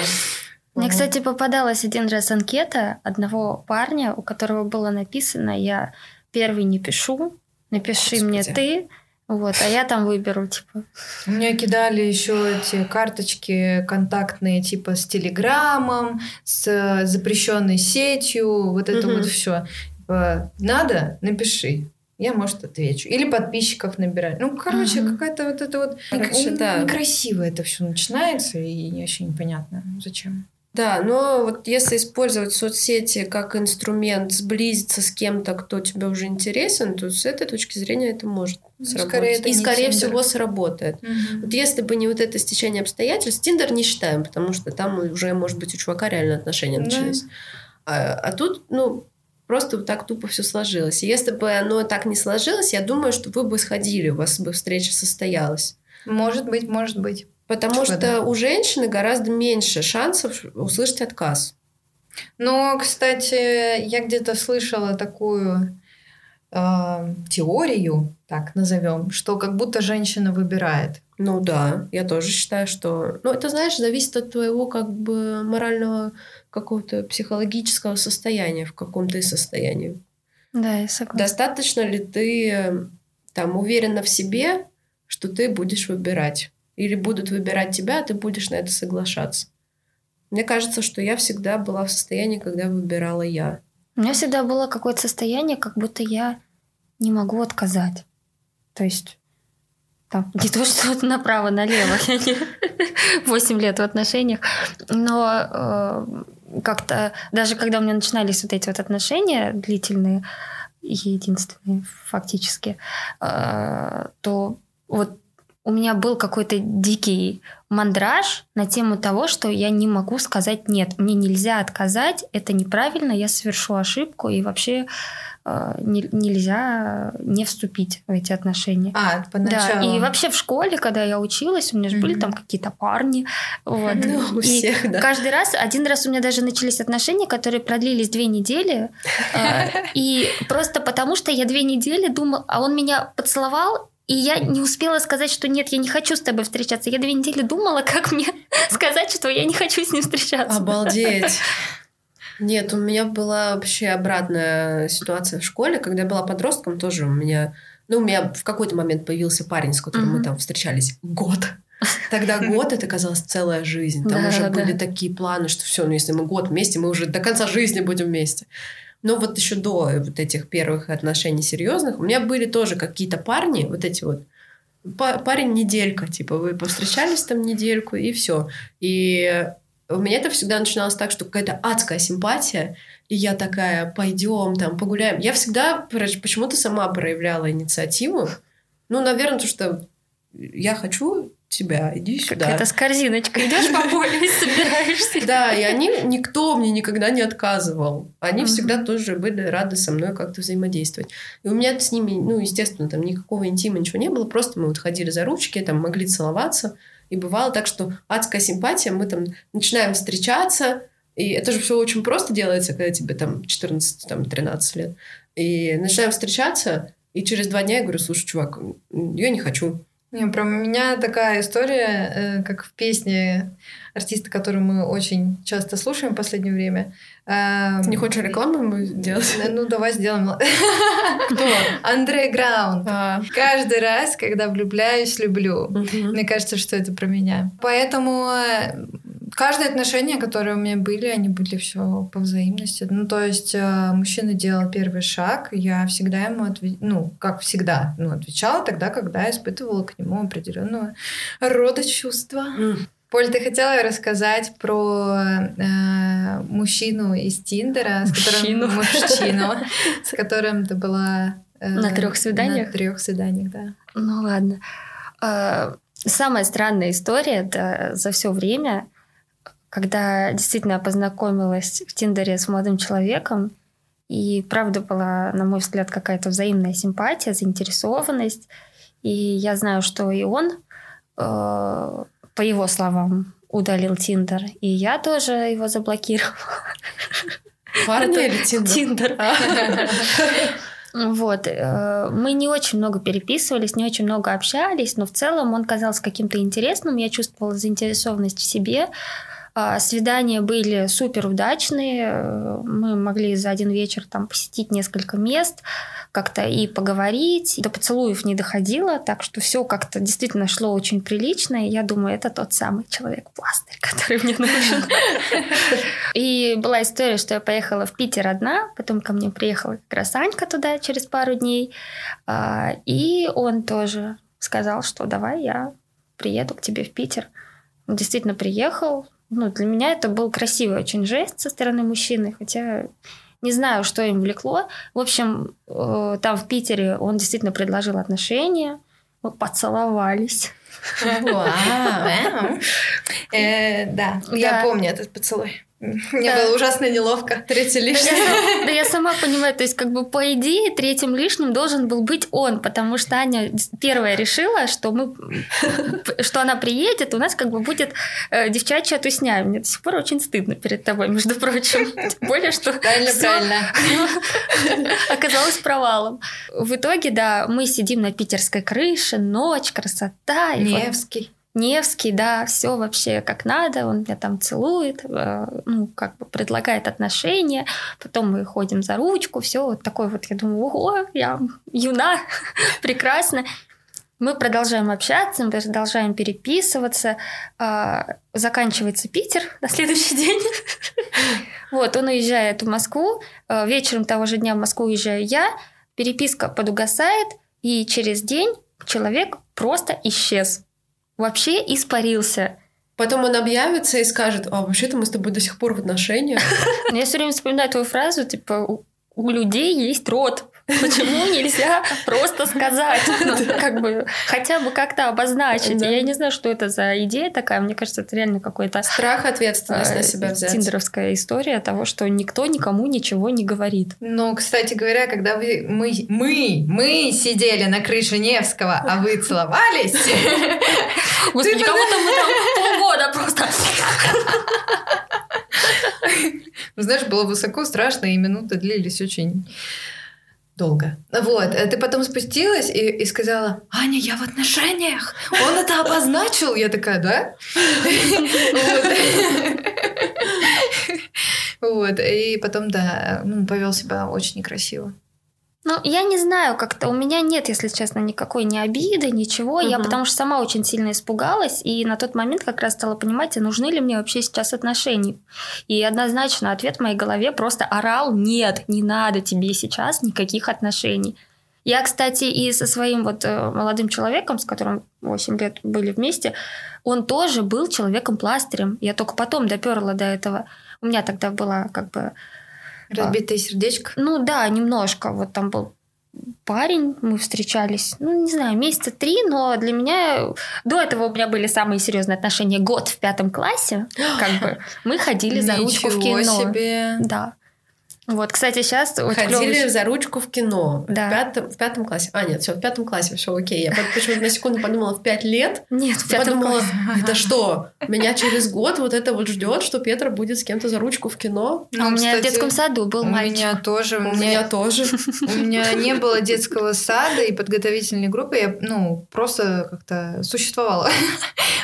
Мне, кстати, попадалась один раз анкета одного парня, у которого было написано «Я первый не пишу, напиши Господи. мне ты, вот, а я там выберу, типа. Мне кидали еще эти карточки контактные, типа с Телеграмом, с запрещенной сетью, вот это угу. вот все. Типа, надо, напиши. Я, может, отвечу. Или подписчиков набирать. Ну, короче, угу. какая-то вот это вот... Короче, да. Некрасиво это все начинается, и вообще непонятно, зачем. Да, но вот если использовать соцсети как инструмент сблизиться с кем-то, кто тебе уже интересен, то с этой точки зрения это может ну, сработать. Скорее, это И, скорее Tinder. всего, сработает. Угу. Вот если бы не вот это стечение обстоятельств, Тиндер не считаем, потому что там уже, может быть, у чувака реально отношения начались. Да. А, а тут, ну, просто вот так тупо все сложилось. И если бы оно так не сложилось, я думаю, что вы бы сходили, у вас бы встреча состоялась. Может быть, может быть. Потому что, что у женщины гораздо меньше шансов услышать отказ. Но, кстати, я где-то слышала такую э, теорию, так назовем, что как будто женщина выбирает. Ну да, я тоже считаю, что... Ну, это, знаешь, зависит от твоего как бы морального какого-то психологического состояния, в каком ты состоянии. Да, я согласна. Достаточно ли ты там уверена в себе, что ты будешь выбирать? Или будут выбирать тебя, а ты будешь на это соглашаться. Мне кажется, что я всегда была в состоянии, когда выбирала я. У меня всегда было какое-то состояние, как будто я не могу отказать. То есть там, не то, что направо-налево, я не 8 лет в отношениях, но э, как-то, даже когда у меня начинались вот эти вот отношения длительные единственные фактически, э, вот меня был какой-то дикий мандраж на тему того, что я не могу сказать нет, мне нельзя отказать, это неправильно, я совершу ошибку и вообще э, не, нельзя не вступить в эти отношения. А, поначалу. Да, и вообще в школе, когда я училась, у меня же mm-hmm. были там какие-то парни. Вот. Ну, у и всех, да. Каждый раз, один раз у меня даже начались отношения, которые продлились две недели. Э, и просто потому, что я две недели думала, а он меня поцеловал, и я не успела сказать, что нет, я не хочу с тобой встречаться. Я две недели думала, как мне сказать, что я не хочу с ним встречаться. Обалдеть. Нет, у меня была вообще обратная ситуация в школе, когда я была подростком, тоже у меня... Ну, у меня в какой-то момент появился парень, с которым mm-hmm. мы там встречались год. Тогда год это казалось целая жизнь. Там Да, уже да. были такие планы, что все, ну если мы год вместе, мы уже до конца жизни будем вместе. Но вот еще до вот этих первых отношений серьезных у меня были тоже какие-то парни, вот эти вот па- парень неделька, типа вы повстречались там недельку и все. И у меня это всегда начиналось так, что какая-то адская симпатия, и я такая, пойдем там погуляем. Я всегда почему-то сама проявляла инициативу. Ну, наверное, то, что я хочу тебя, иди сюда. Какая-то с корзиночкой идешь по полю и собираешься. Да, и они, никто мне никогда не отказывал. Они всегда тоже были рады со мной как-то взаимодействовать. И у меня с ними, ну, естественно, там никакого интима, ничего не было. Просто мы вот ходили за ручки, там могли целоваться. И бывало так, что адская симпатия, мы там начинаем встречаться, и это же все очень просто делается, когда тебе там 14, там 13 лет. И начинаем встречаться, и через два дня я говорю, слушай, чувак, я не хочу. Не, прям у меня такая история, э, как в песне артиста, которую мы очень часто слушаем в последнее время. Эм, Ты не хочешь рекламу ему сделать? э, Ну, давай сделаем. Кто? Андрей Граунд. А, Каждый раз, когда влюбляюсь, люблю. Мне кажется, что это про меня. Поэтому э, каждое отношение, которые у меня были, они были все по взаимности. Ну, то есть э, мужчина делал первый шаг, я всегда ему отвечала, ну, как всегда, ну, отвечала тогда, когда испытывала к нему определенного рода чувства. Поль, ты хотела рассказать про э, мужчину из Тиндера, с которым мужчину, с которым ты была э, На трёх свиданиях? На трех свиданиях, да. Ну ладно. А, Самая странная история это за все время, когда действительно познакомилась в Тиндере с молодым человеком, и правда была, на мой взгляд, какая-то взаимная симпатия, заинтересованность. И я знаю, что и он, э, по его словам, удалил Тиндер, и я тоже его заблокировала. Парня или Тиндер? Тиндер. А. Вот. э, Мы не очень много переписывались, не очень много общались, но в целом он казался каким-то интересным. Я чувствовала заинтересованность в себе. А, Свидания были супер удачные. Мы могли за один вечер там посетить несколько мест, как-то и поговорить. До поцелуев не доходило, так что все как-то действительно шло очень прилично. И я думаю, это тот самый человек-пластырь, который мне нужен. И была история, что я поехала в Питер одна, потом ко мне приехала как раз Анька туда через пару дней, А, и он тоже сказал, что давай я приеду к тебе в Питер. Он действительно приехал. Ну, для меня это был красивый очень жест со стороны мужчины, хотя не знаю, что им влекло. В общем, э, там в Питере он действительно предложил отношения, мы поцеловались. Вау. Э, Да, я Да. помню этот поцелуй. Мне Да. было ужасно неловко. Третий лишний. я, да я сама понимаю, то есть как бы по идее третьим лишним должен был быть он, потому что Аня первая решила, что мы, что она приедет, у нас как бы будет э, девчачья тусня. Мне до сих пор очень стыдно перед тобой, между прочим. Тем более, что Правильно, правильно. оказалось провалом. В итоге, да, мы сидим на питерской крыше, ночь, красота. Невский. Невский, да, все вообще как надо, он меня там целует, э, ну, как бы предлагает отношения, потом мы ходим за ручку, все вот такое вот, я думаю, ого, я юна, прекрасно. Мы продолжаем общаться, мы продолжаем переписываться. А, заканчивается Питер на следующий день. Вот, он уезжает в Москву. А, вечером того же дня в Москву уезжаю я. Переписка подугасает, и через день человек просто исчез. Вообще испарился. Потом он объявится и скажет, а вообще-то мы с тобой до сих пор в отношениях. Я все время вспоминаю твою фразу, типа, у людей есть рот. Почему нельзя просто сказать? Ну, как бы хотя бы как-то обозначить. Я не знаю, что это за идея такая. Мне кажется, это реально какой-то... Страх, ответственность на себя взять. Тиндеровская история того, что никто никому ничего не говорит. Ну, кстати говоря, когда вы, мы, мы, мы сидели на крыше Невского, а вы целовались... Господи, кого-то мы там полгода просто... Знаешь, было высоко, страшно, и минуты длились очень долго. Вот, э, ты потом спустилась и, и сказала, Аня, я в отношениях. Он это обозначил. Я такая, да? Вот, и потом, да, он повел себя очень некрасиво. Ну, я не знаю, как-то у меня нет, если честно, никакой ни обиды, ничего. Угу. Я потому что сама очень сильно испугалась, и на тот момент как раз стала понимать, а нужны ли мне вообще сейчас отношения. И однозначно ответ в моей голове просто орал, нет, не надо тебе сейчас никаких отношений. Я, кстати, и со своим вот э, молодым человеком, с которым 8 лет были вместе, он тоже был человеком-пластырем. Я только потом доперла до этого. У меня тогда была как бы Разбитое сердечко? Ну да, немножко. Вот там был парень, мы встречались, ну, не знаю, месяца три, но для меня... До этого у меня были самые серьезные отношения год в пятом классе, как бы. Мы ходили за ручку в кино. себе! Да. Вот, кстати, сейчас... Ходили клёвый... за ручку в кино. Да. В пятом, в пятом классе. А, нет, все, в пятом классе все окей. Я почему-то на секунду подумала, в пять лет? Нет, в пятом подумала, классе. это что? Меня через год вот это вот ждет, что Петра будет с кем-то за ручку в кино? Ну, а у меня кстати, в детском саду был у мальчик. У меня тоже. У меня, меня тоже. У меня не было детского сада и подготовительной группы. Я, ну, просто как-то существовала.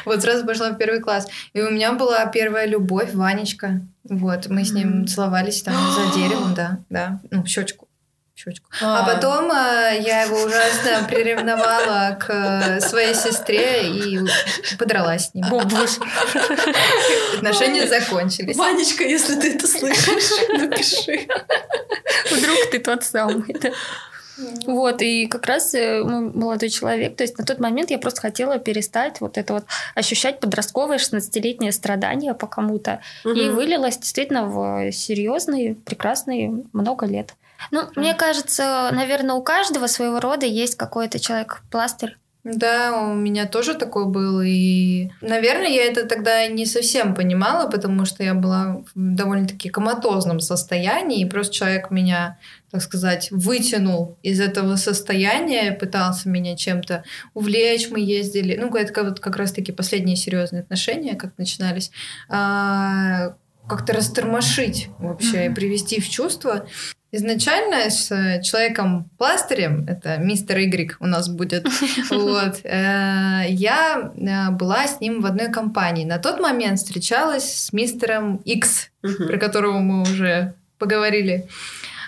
Вот сразу пошла в первый класс. И у меня была первая любовь, Ванечка. Вот, мы с ним целовались там за деревом, да, да, ну, в щечку. щечку. А, а потом э, я его ужасно приревновала к э, своей сестре и подралась с ним. О, боже. Отношения закончились. Ванечка, если ты это слышишь, напиши. Вдруг ты тот самый, да? Вот, и как раз э, мой молодой человек, то есть на тот момент я просто хотела перестать вот это вот ощущать подростковое 16-летнее страдание по кому-то. Угу. И вылилось действительно в серьезные, прекрасные много лет. Ну, мне кажется, наверное, у каждого своего рода есть какой-то человек-пластырь, да, у меня тоже такой был. И, наверное, я это тогда не совсем понимала, потому что я была в довольно-таки коматозном состоянии, и просто человек меня, так сказать, вытянул из этого состояния, пытался меня чем-то увлечь. Мы ездили, ну, это вот как раз-таки последние серьезные отношения, как начинались, а, как-то растормошить вообще mm-hmm. и привести в чувство. Изначально с человеком-пластырем, это мистер Y у нас будет, вот, э, я э, была с ним в одной компании. На тот момент встречалась с мистером X, про которого мы уже поговорили.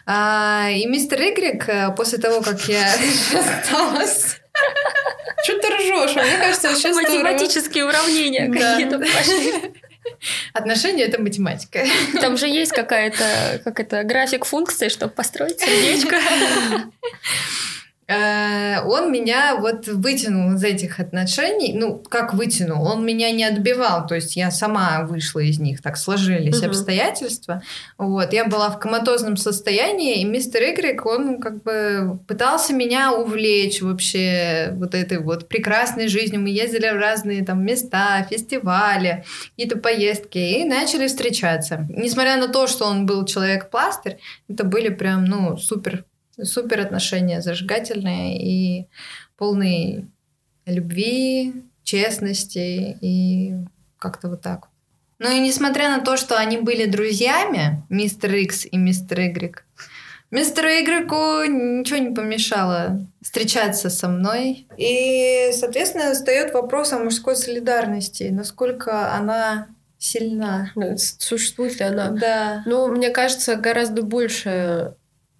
А, и мистер э, после того, как я осталась... Что ты ржешь? А мне кажется, сейчас Математические уравнения какие-то пошли. Отношения — это математика. Там же есть какая-то, как это, график функции, чтобы построить сердечко. Э, он меня вот вытянул из этих отношений. Ну, как вытянул? Он меня не отбивал. То есть я сама вышла из них. Так сложились угу. обстоятельства. Вот. Я была в коматозном состоянии, и мистер Игрек, он как бы пытался меня увлечь вообще вот этой вот прекрасной жизнью. Мы ездили в разные там места, фестивали, какие-то поездки, и начали встречаться. Несмотря на то, что он был человек-пластырь, это были прям, ну, супер Супер отношения, зажигательные и полные любви, честности и как-то вот так. Ну и несмотря на то, что они были друзьями, мистер Икс и мистер Игрек, мистеру Игреку ничего не помешало встречаться со мной. И, соответственно, встает вопрос о мужской солидарности, насколько она сильна. Существует ли она? Да. Ну, мне кажется, гораздо больше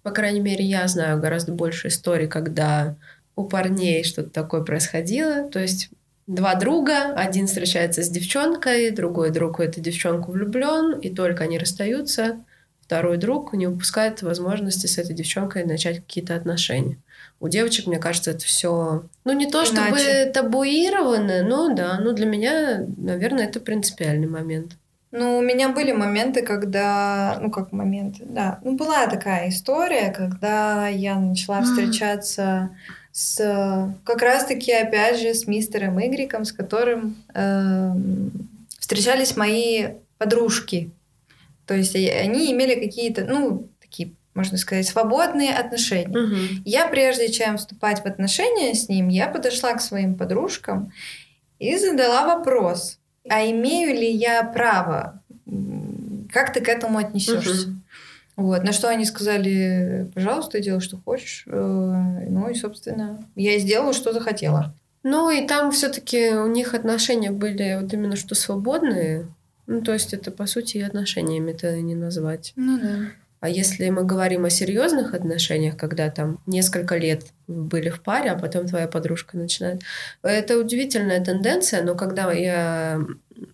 по крайней мере, я знаю гораздо больше историй, когда у парней что-то такое происходило. То есть два друга, один встречается с девчонкой, другой друг в эту девчонку влюблен, и только они расстаются, второй друг не упускает возможности с этой девчонкой начать какие-то отношения. У девочек, мне кажется, это все, ну не то чтобы Иначе. табуировано, но да, ну для меня, наверное, это принципиальный момент. Ну, у меня были моменты, когда, ну как моменты, да, ну была такая история, когда я начала встречаться с, как раз-таки, опять же, с мистером Игриком, с которым э, встречались мои подружки. То есть они имели какие-то, ну, такие, можно сказать, свободные отношения. Угу. Я, прежде чем вступать в отношения с ним, я подошла к своим подружкам и задала вопрос, а имею ли я право, как ты к этому отнесешься? Угу. Вот, на что они сказали, пожалуйста, делай, что хочешь. Э, ну и, собственно, я сделала, что захотела. Ну и там все-таки у них отношения были вот именно что свободные, ну, то есть это, по сути, и отношениями это не назвать. Ну да. А если мы говорим о серьезных отношениях, когда там несколько лет были в паре, а потом твоя подружка начинает... Это удивительная тенденция, но когда я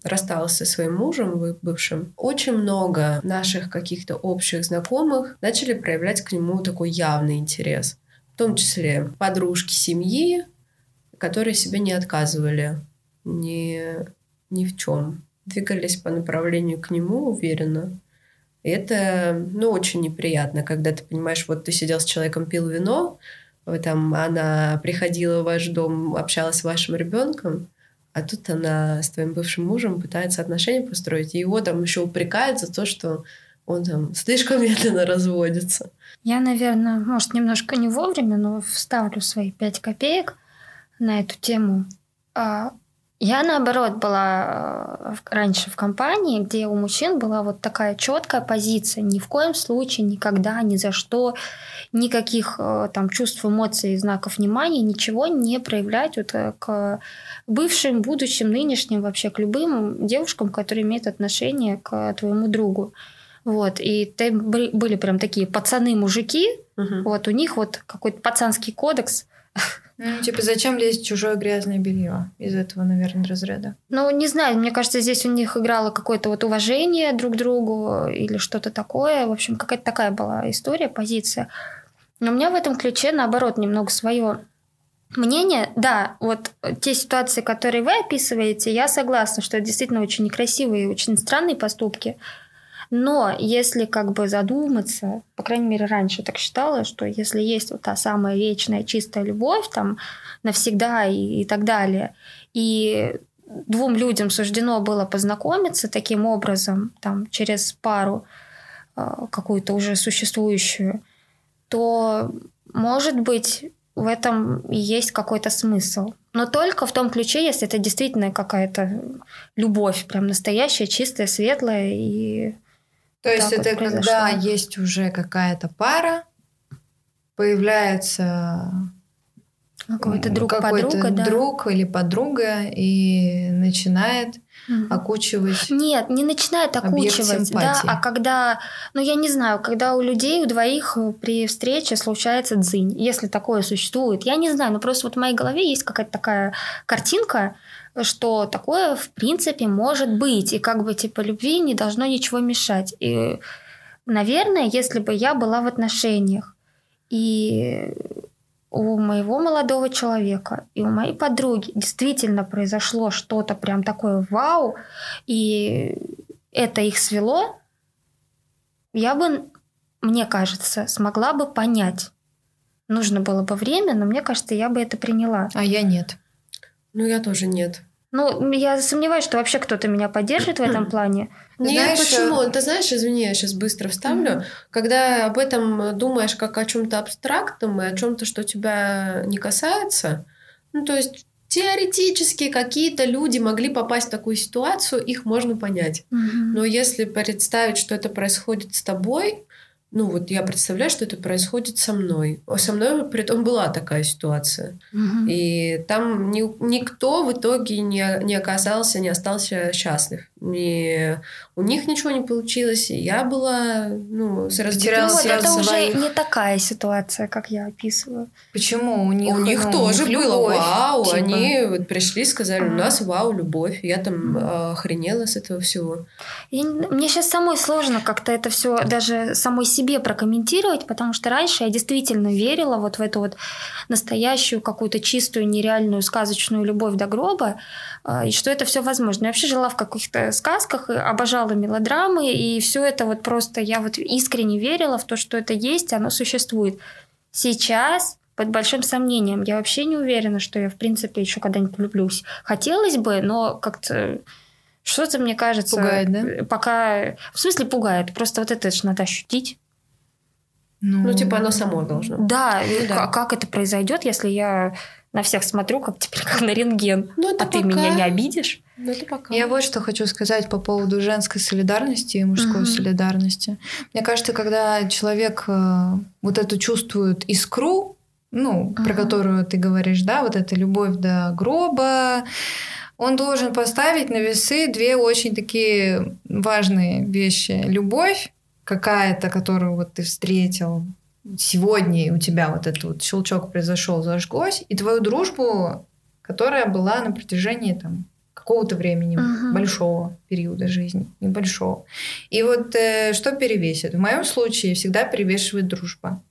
рассталась со своим мужем бывшим, очень много наших каких-то общих знакомых начали проявлять к нему такой явный интерес. В том числе подружки семьи, которые себе не отказывали ни, ни в чем двигались по направлению к нему уверенно. И это, ну, очень неприятно, когда ты понимаешь, вот ты сидел с человеком, пил вино, там она приходила в ваш дом, общалась с вашим ребенком, а тут она с твоим бывшим мужем пытается отношения построить, и его там еще упрекает за то, что он там слишком медленно разводится. Я, наверное, может, немножко не вовремя, но вставлю свои пять копеек на эту тему. А, я, наоборот, была э, раньше в компании, где у мужчин была вот такая четкая позиция. Ни в коем случае, никогда, ни за что, никаких э, там чувств, эмоций, знаков внимания, ничего не проявлять вот э, к бывшим, будущим, нынешним, вообще к любым девушкам, которые имеют отношение к твоему другу. Вот, и ты, были прям такие пацаны-мужики, угу. вот у них вот какой-то пацанский кодекс, ну, типа, зачем лезть в чужое грязное белье из этого, наверное, разряда? Ну, не знаю, мне кажется, здесь у них играло какое-то вот уважение друг к другу или что-то такое. В общем, какая-то такая была история, позиция. Но у меня в этом ключе, наоборот, немного свое мнение. Да, вот те ситуации, которые вы описываете, я согласна, что это действительно очень некрасивые и очень странные поступки. Но если как бы задуматься, по крайней мере, раньше так считала, что если есть вот та самая вечная чистая любовь там навсегда и, и так далее, и двум людям суждено было познакомиться таким образом, там, через пару э, какую-то уже существующую, то, может быть, в этом и есть какой-то смысл. Но только в том ключе, если это действительно какая-то любовь, прям настоящая, чистая, светлая и то есть это вот когда есть уже какая-то пара, появляется какой-то друг какой подруга, да. друг или подруга и начинает угу. окучивать. Нет, не начинает окучивать, да, а когда, ну я не знаю, когда у людей у двоих при встрече случается дзынь, если такое существует, я не знаю, но просто вот в моей голове есть какая-то такая картинка, что такое в принципе может быть, и как бы типа любви не должно ничего мешать. И, наверное, если бы я была в отношениях, и у моего молодого человека и у моей подруги действительно произошло что-то прям такое вау, и это их свело, я бы, мне кажется, смогла бы понять. Нужно было бы время, но мне кажется, я бы это приняла. А я нет. Ну, я тоже нет. Ну, я сомневаюсь, что вообще кто-то меня поддержит в этом плане. Нет, знаешь, почему? Э, Ты знаешь, извини, я сейчас быстро вставлю. Mm-hmm. Когда об этом думаешь как о чем-то абстрактном и о чем-то, что тебя не касается, ну, то есть теоретически какие-то люди могли попасть в такую ситуацию, их можно понять. Mm-hmm. Но если представить, что это происходит с тобой, ну вот я представляю, что это происходит со мной. Со мной при том была такая ситуация. Угу. И там ни, никто в итоге не, не оказался, не остался счастлив. И у них ничего не получилось, и я была, ну, с разбитым вот Это уже не такая ситуация, как я описываю. Почему? У них, у них ну, тоже них было вау, типа. они вот пришли, сказали, у нас вау, любовь. Я там охренела с этого всего. И мне сейчас самой сложно как-то это все даже самой себе прокомментировать, потому что раньше я действительно верила вот в эту вот настоящую какую-то чистую, нереальную, сказочную любовь до гроба, и что это все возможно. Я вообще жила в каких-то сказках, обожала мелодрамы, и все это вот просто я вот искренне верила в то, что это есть, оно существует. Сейчас под большим сомнением. Я вообще не уверена, что я, в принципе, еще когда-нибудь влюблюсь. Хотелось бы, но как-то что-то, мне кажется... Пугает, да? Пока... В смысле пугает? Просто вот это же надо ощутить. Ну, ну типа оно само должно. Да, ну, да. как это произойдет, если я на всех смотрю, как теперь как на рентген. Ну, это а пока... ты меня не обидишь? Ну, это пока. Я вот что хочу сказать по поводу женской солидарности и мужской угу. солидарности. Мне кажется, когда человек э, вот эту чувствует искру, ну, угу. про которую ты говоришь, да, вот эта любовь до гроба, он должен поставить на весы две очень такие важные вещи. Любовь какая-то, которую вот ты встретил, сегодня у тебя вот этот вот щелчок произошел, зажглось, и твою дружбу, которая была на протяжении там какого-то времени, uh-huh. большого периода жизни, небольшого. И вот э, что перевесит? В моем случае всегда перевешивает дружба.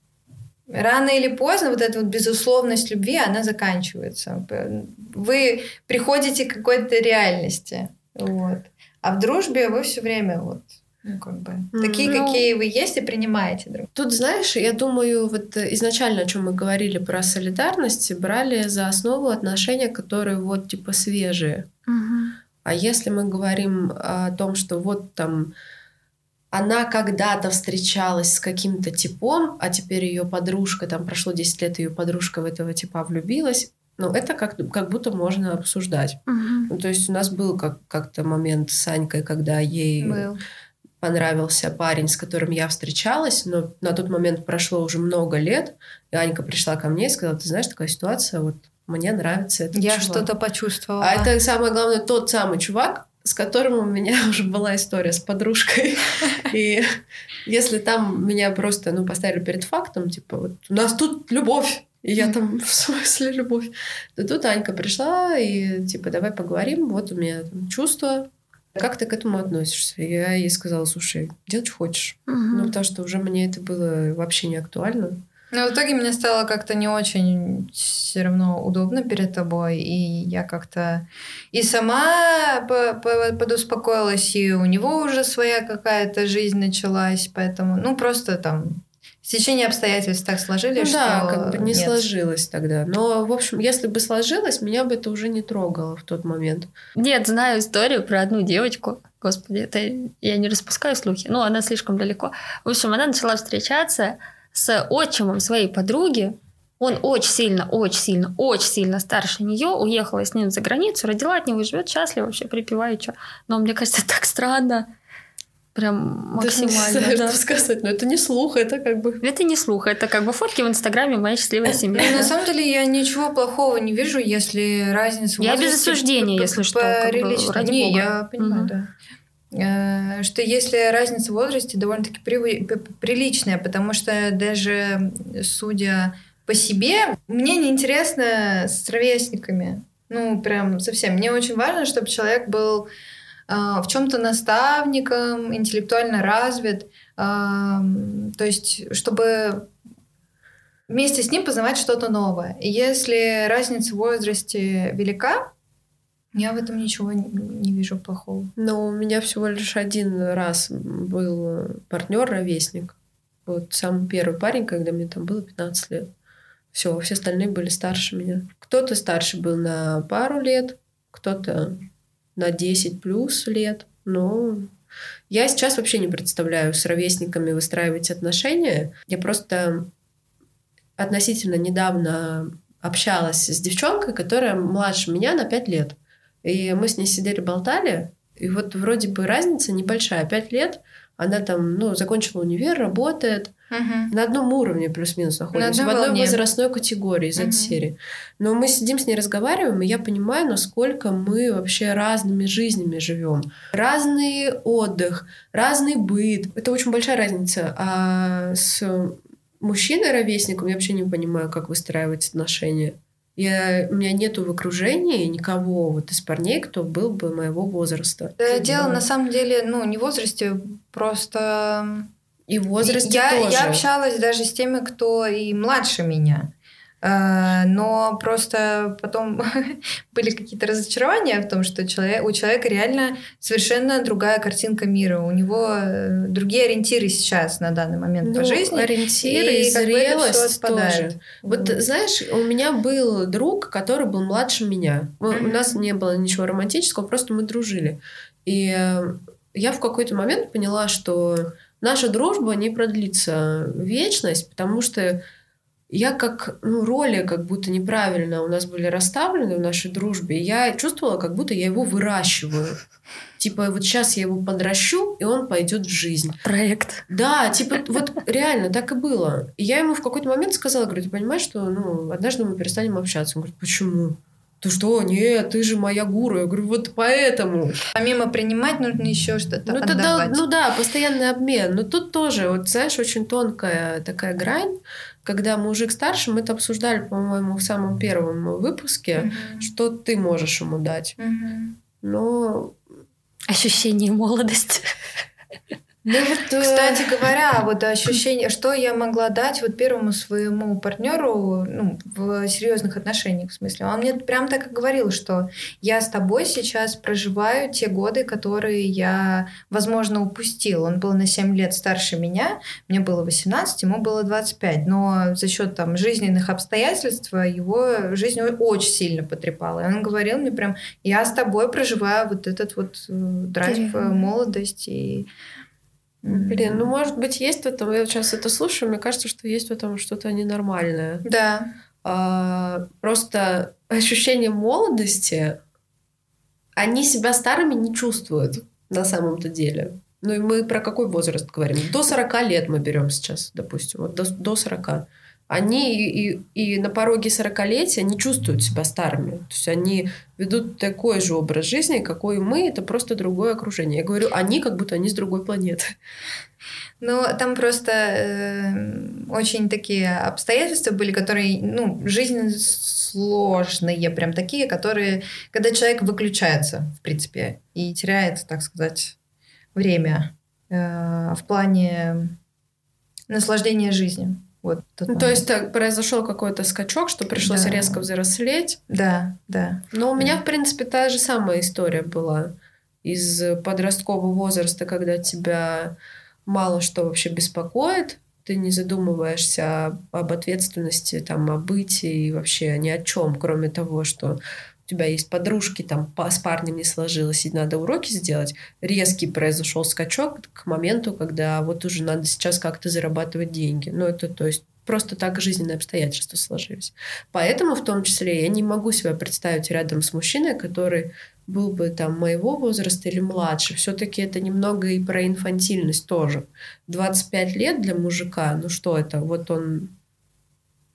Рано или поздно вот эта вот безусловность любви, она заканчивается. Вы приходите к какой-то реальности. Вот. А в дружбе вы все время вот ну, как бы. Такие, ну, какие вы есть, и принимаете друг. Тут, знаешь, я думаю, вот изначально, о чем мы говорили про солидарность, брали за основу отношения, которые вот типа свежие. Угу. А если мы говорим о том, что вот там она когда-то встречалась с каким-то типом, а теперь ее подружка, там прошло 10 лет, ее подружка в этого типа влюбилась, ну, это как, как будто можно обсуждать. Угу. Ну, то есть у нас был как, как-то момент с Анькой, когда ей был понравился парень, с которым я встречалась, но на тот момент прошло уже много лет, и Анька пришла ко мне и сказала, ты знаешь, такая ситуация, вот мне нравится этот Я что-то почувствовала. А это самое главное, тот самый чувак, с которым у меня уже была история с подружкой. И если там меня просто ну, поставили перед фактом, типа, вот у нас тут любовь, и я там, в смысле любовь? То тут Анька пришла и типа, давай поговорим, вот у меня там чувства, как ты к этому относишься? Я ей сказала, слушай, делай, что хочешь. Угу. Ну, потому что уже мне это было вообще не актуально. Но в итоге мне стало как-то не очень все равно удобно перед тобой, и я как-то и сама подуспокоилась, и у него уже своя какая-то жизнь началась, поэтому, ну, просто там Стечение обстоятельств так сложились, ну, что... Да, как бы не нет. сложилось тогда. Но, в общем, если бы сложилось, меня бы это уже не трогало в тот момент. Нет, знаю историю про одну девочку. Господи, это я не распускаю слухи, но она слишком далеко. В общем, она начала встречаться с отчимом своей подруги. Он очень сильно, очень сильно, очень сильно старше нее, уехала с ним за границу, родила от него живет счастливо, вообще припеваючи. Но мне кажется, это так странно. Прям максимально. Даже не знаю, что сказать, но это не слух, это как бы... Это не слух, это как бы фотки в Инстаграме моей счастливой семьи. Ну, на самом деле я ничего плохого не вижу, если разница Я без осуждения, если что. Не, я понимаю, да э, что если разница в возрасте довольно-таки приличная, потому что даже судя по себе, мне неинтересно с ровесниками. Ну, прям совсем. Мне очень важно, чтобы человек был в чем-то наставником, интеллектуально развит, а, то есть чтобы вместе с ним познавать что-то новое. И если разница в возрасте велика, я в этом ничего не, вижу плохого. Но у меня всего лишь один раз был партнер ровесник. Вот самый первый парень, когда мне там было 15 лет. Все, все остальные были старше меня. Кто-то старше был на пару лет, кто-то на 10 плюс лет. Но я сейчас вообще не представляю с ровесниками выстраивать отношения. Я просто относительно недавно общалась с девчонкой, которая младше меня на 5 лет. И мы с ней сидели, болтали. И вот вроде бы разница небольшая. 5 лет, она там, ну, закончила универ, работает, Мгм. на одном уровне плюс-минус находимся, в одной одной волне. возрастной категории из этой Мгм. серии. Но мы сидим с ней разговариваем, и я понимаю, насколько мы вообще разными жизнями живем. Разный отдых, разный быт. Это очень большая разница. А с мужчиной-ровесником я вообще не понимаю, как выстраивать отношения. Я, у меня нету в окружении никого вот из парней, кто был бы моего возраста. Да, дело на самом деле, ну, не в возрасте, просто... И в возрасте я, тоже. я общалась даже с теми, кто и младше меня. Э, Но просто потом были какие-то разочарования в том, что человек, у человека реально совершенно другая картинка мира. У него э, другие ориентиры сейчас на данный момент по Ну, жизни. ориентиры и, всё зрелость тоже. Вот Вот. знаешь, у меня был друг, который был младше меня. Мы- У Мгм. нас не было ничего романтического, просто мы дружили. И э, я в какой-то момент поняла, что наша дружба не продлится вечность, потому что я как, ну, роли как будто неправильно у нас были расставлены в нашей дружбе. Я чувствовала, как будто я его выращиваю. Типа, вот сейчас я его подращу, и он пойдет в жизнь. Проект. Да, типа, вот реально так и было. И я ему в какой-то момент сказала, говорю, ты понимаешь, что ну, однажды мы перестанем общаться? Он говорит, почему? Ты что? Нет, ты же моя гуру. Я говорю, вот поэтому. Помимо принимать, нужно еще что-то Ну, это да, отдавать. ну да, постоянный обмен. Но тут тоже, вот знаешь, очень тонкая такая грань. Когда мужик старше, мы это обсуждали, по-моему, в самом первом выпуске, Мгм. что ты можешь ему дать. Мгм. Но Ощущение молодости. ну, вот, э, Кстати говоря, вот ощущение, что я могла дать вот первому своему партнеру ну, в серьезных отношениях, в смысле, он мне прям так и говорил, что я с тобой сейчас проживаю те годы, которые я, возможно, упустил. Он был на 7 лет старше меня, мне было 18, ему было 25, но за счет там жизненных обстоятельств его жизнь очень сильно потрепала. И он говорил мне прям, я с тобой проживаю вот этот вот э, драйв, э, Интересно. молодость и Блин, ну может быть есть в этом, я сейчас это слушаю, мне кажется, что есть в этом что-то ненормальное. Да. А, просто ощущение молодости, они себя старыми не чувствуют на самом-то деле. Ну и мы про какой возраст говорим? До 40 лет мы берем сейчас, допустим, вот до, до 40. Они и, и, и на пороге 40-летия не чувствуют себя старыми. То есть они ведут такой же образ жизни, какой мы, это просто другое окружение. Я говорю, они как будто они с другой планеты. Ну, там просто э, очень такие обстоятельства были, которые, ну, жизненно сложные, прям такие, которые, когда человек выключается, в принципе, и теряет, так сказать, время э, в плане наслаждения жизнью. Вот Ну, то есть так, произошел какой-то скачок, что пришлось Да. резко взрослеть. Да, да. Но у меня, в принципе, та же самая история была из подросткового возраста, когда тебя мало что вообще беспокоит, ты не задумываешься об ответственности, там, о бытии и вообще ни о чем, кроме того, что тебя есть подружки, там с парнем не сложилось, и надо уроки сделать. Резкий произошел скачок к моменту, когда вот уже надо сейчас как-то зарабатывать деньги. Ну, это то есть просто так жизненные обстоятельства сложились. Поэтому в том числе я не могу себя представить рядом с мужчиной, который был бы там моего возраста или младше. Все-таки это немного и про инфантильность тоже. 25 лет для мужика, ну что это? Вот он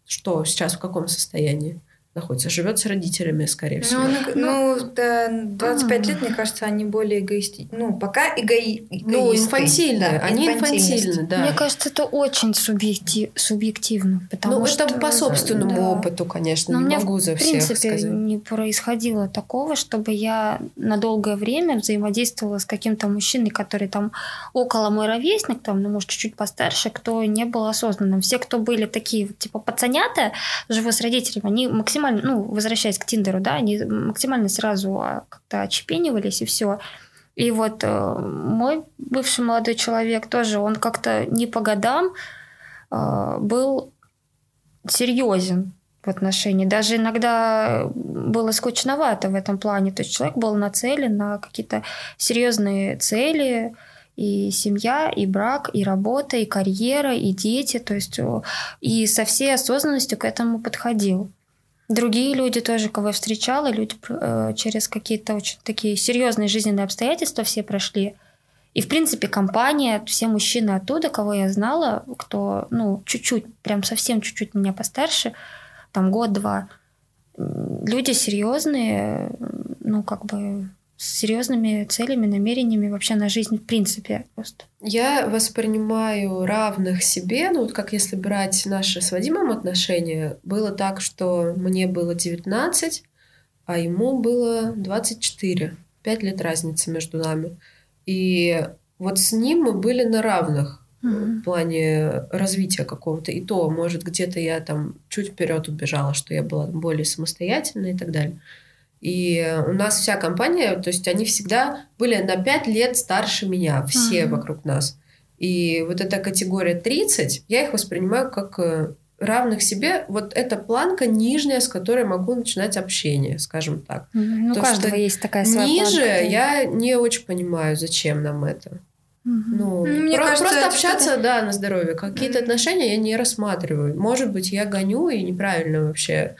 что сейчас в каком состоянии находится? Живет с родителями, скорее всего. Ну, ну, да, 25 лет, мне кажется, они более эгоисти... Ну, пока эгои... Ну, эгоисты. инфантильные. Да, Они инфантильны, да. Мне кажется, это очень субъектив- субъективно, потому ну, что... это по собственному да. опыту, конечно, Но не меня, могу за в всех принципе, сказать. не происходило такого, чтобы я на долгое время взаимодействовала с каким-то мужчиной, который там около мой ровесник, там, ну, может, чуть-чуть постарше, кто не был осознанным. Все, кто были такие, типа, пацанята, живут с родителями, они максимально, ну, возвращаясь к Тиндеру, да, они максимально сразу а, как-то очепенивались и все. И вот э, мой бывший молодой человек тоже, он как-то не по годам э, был серьезен в отношении. Даже иногда было скучновато в этом плане. То есть человек был нацелен на какие-то серьезные цели, и семья, и брак, и работа, и карьера, и дети. То есть о, и со всей осознанностью к этому подходил. Другие люди тоже, кого я встречала, люди э, через какие-то очень такие серьезные жизненные обстоятельства все прошли. И, в принципе, компания, все мужчины оттуда, кого я знала, кто, ну, чуть-чуть, прям совсем чуть-чуть меня постарше, там год-два, люди серьезные, ну, как бы с серьезными целями, намерениями вообще на жизнь в принципе просто. Я воспринимаю равных себе, ну вот как если брать наши с Вадимом отношения, было так, что мне было 19, а ему было 24. Пять лет разницы между нами. И вот с ним мы были на равных mm-hmm. в плане развития какого-то. И то, может, где-то я там чуть вперед убежала, что я была более самостоятельной и так далее. И у нас вся компания, то есть они всегда были на 5 лет старше меня, все mm-hmm. вокруг нас. И вот эта категория 30, я их воспринимаю как э, равных себе. Вот эта планка нижняя, с которой могу начинать общение, скажем так. Ну, То, у каждого есть такая своя Ниже планка. я не очень понимаю, зачем нам это. Угу. Ну, Мне про- кажется, просто общаться, да, на здоровье. Какие-то mm отношения я не рассматриваю. Может быть, я гоню и неправильно вообще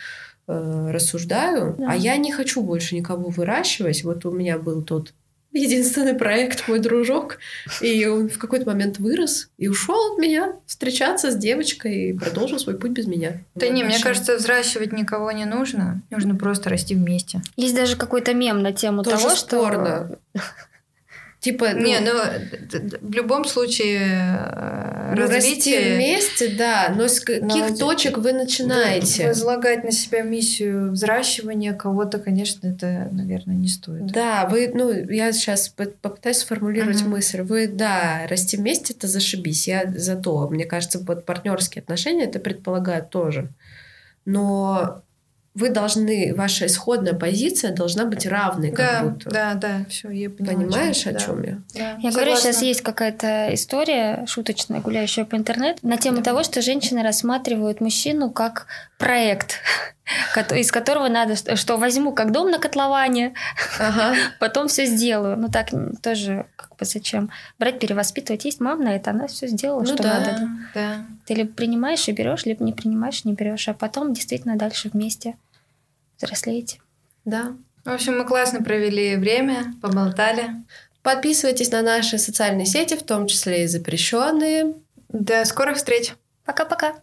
э, рассуждаю, да. а я не хочу больше никого выращивать. Вот у меня был тот единственный проект мой дружок, и он в какой-то момент вырос и ушел от меня встречаться с девочкой и продолжил свой путь без меня. Да вот, не, мне кажется, взращивать никого не нужно, нужно просто расти вместе. Есть даже какой-то мем на тему Тоже того, спорно. что Типа, ну, не, ну в любом случае э, ну, развитие вместе, да, но с каких но, точек вы начинаете? Возлагать на себя миссию взращивания кого-то, конечно, это, наверное, не стоит. Да, вы, ну, я сейчас попытаюсь сформулировать uh-huh. мысль. Вы, да, расти вместе это зашибись. Я за то. Мне кажется, под партнерские отношения это предполагает тоже. Но вы должны, ваша исходная позиция должна быть равной, как да, будто. Да, да, все, я поняла. Понимаешь, о чем да. я? Да. Я Согласна. говорю, сейчас есть какая-то история шуточная, гуляющая по интернету, на тему да. того, что женщины рассматривают мужчину как проект, из которого надо, что возьму как дом на котловане, ага. потом все сделаю. Ну так тоже как бы зачем? Брать, перевоспитывать. Есть мама на это, она все сделала, ну, что да, надо. Да. Ты либо принимаешь и берешь, либо не принимаешь, не берешь, а потом действительно дальше вместе взрослеете. Да. В общем, мы классно провели время, поболтали. Подписывайтесь на наши социальные сети, в том числе и запрещенные. До скорых встреч. Пока-пока.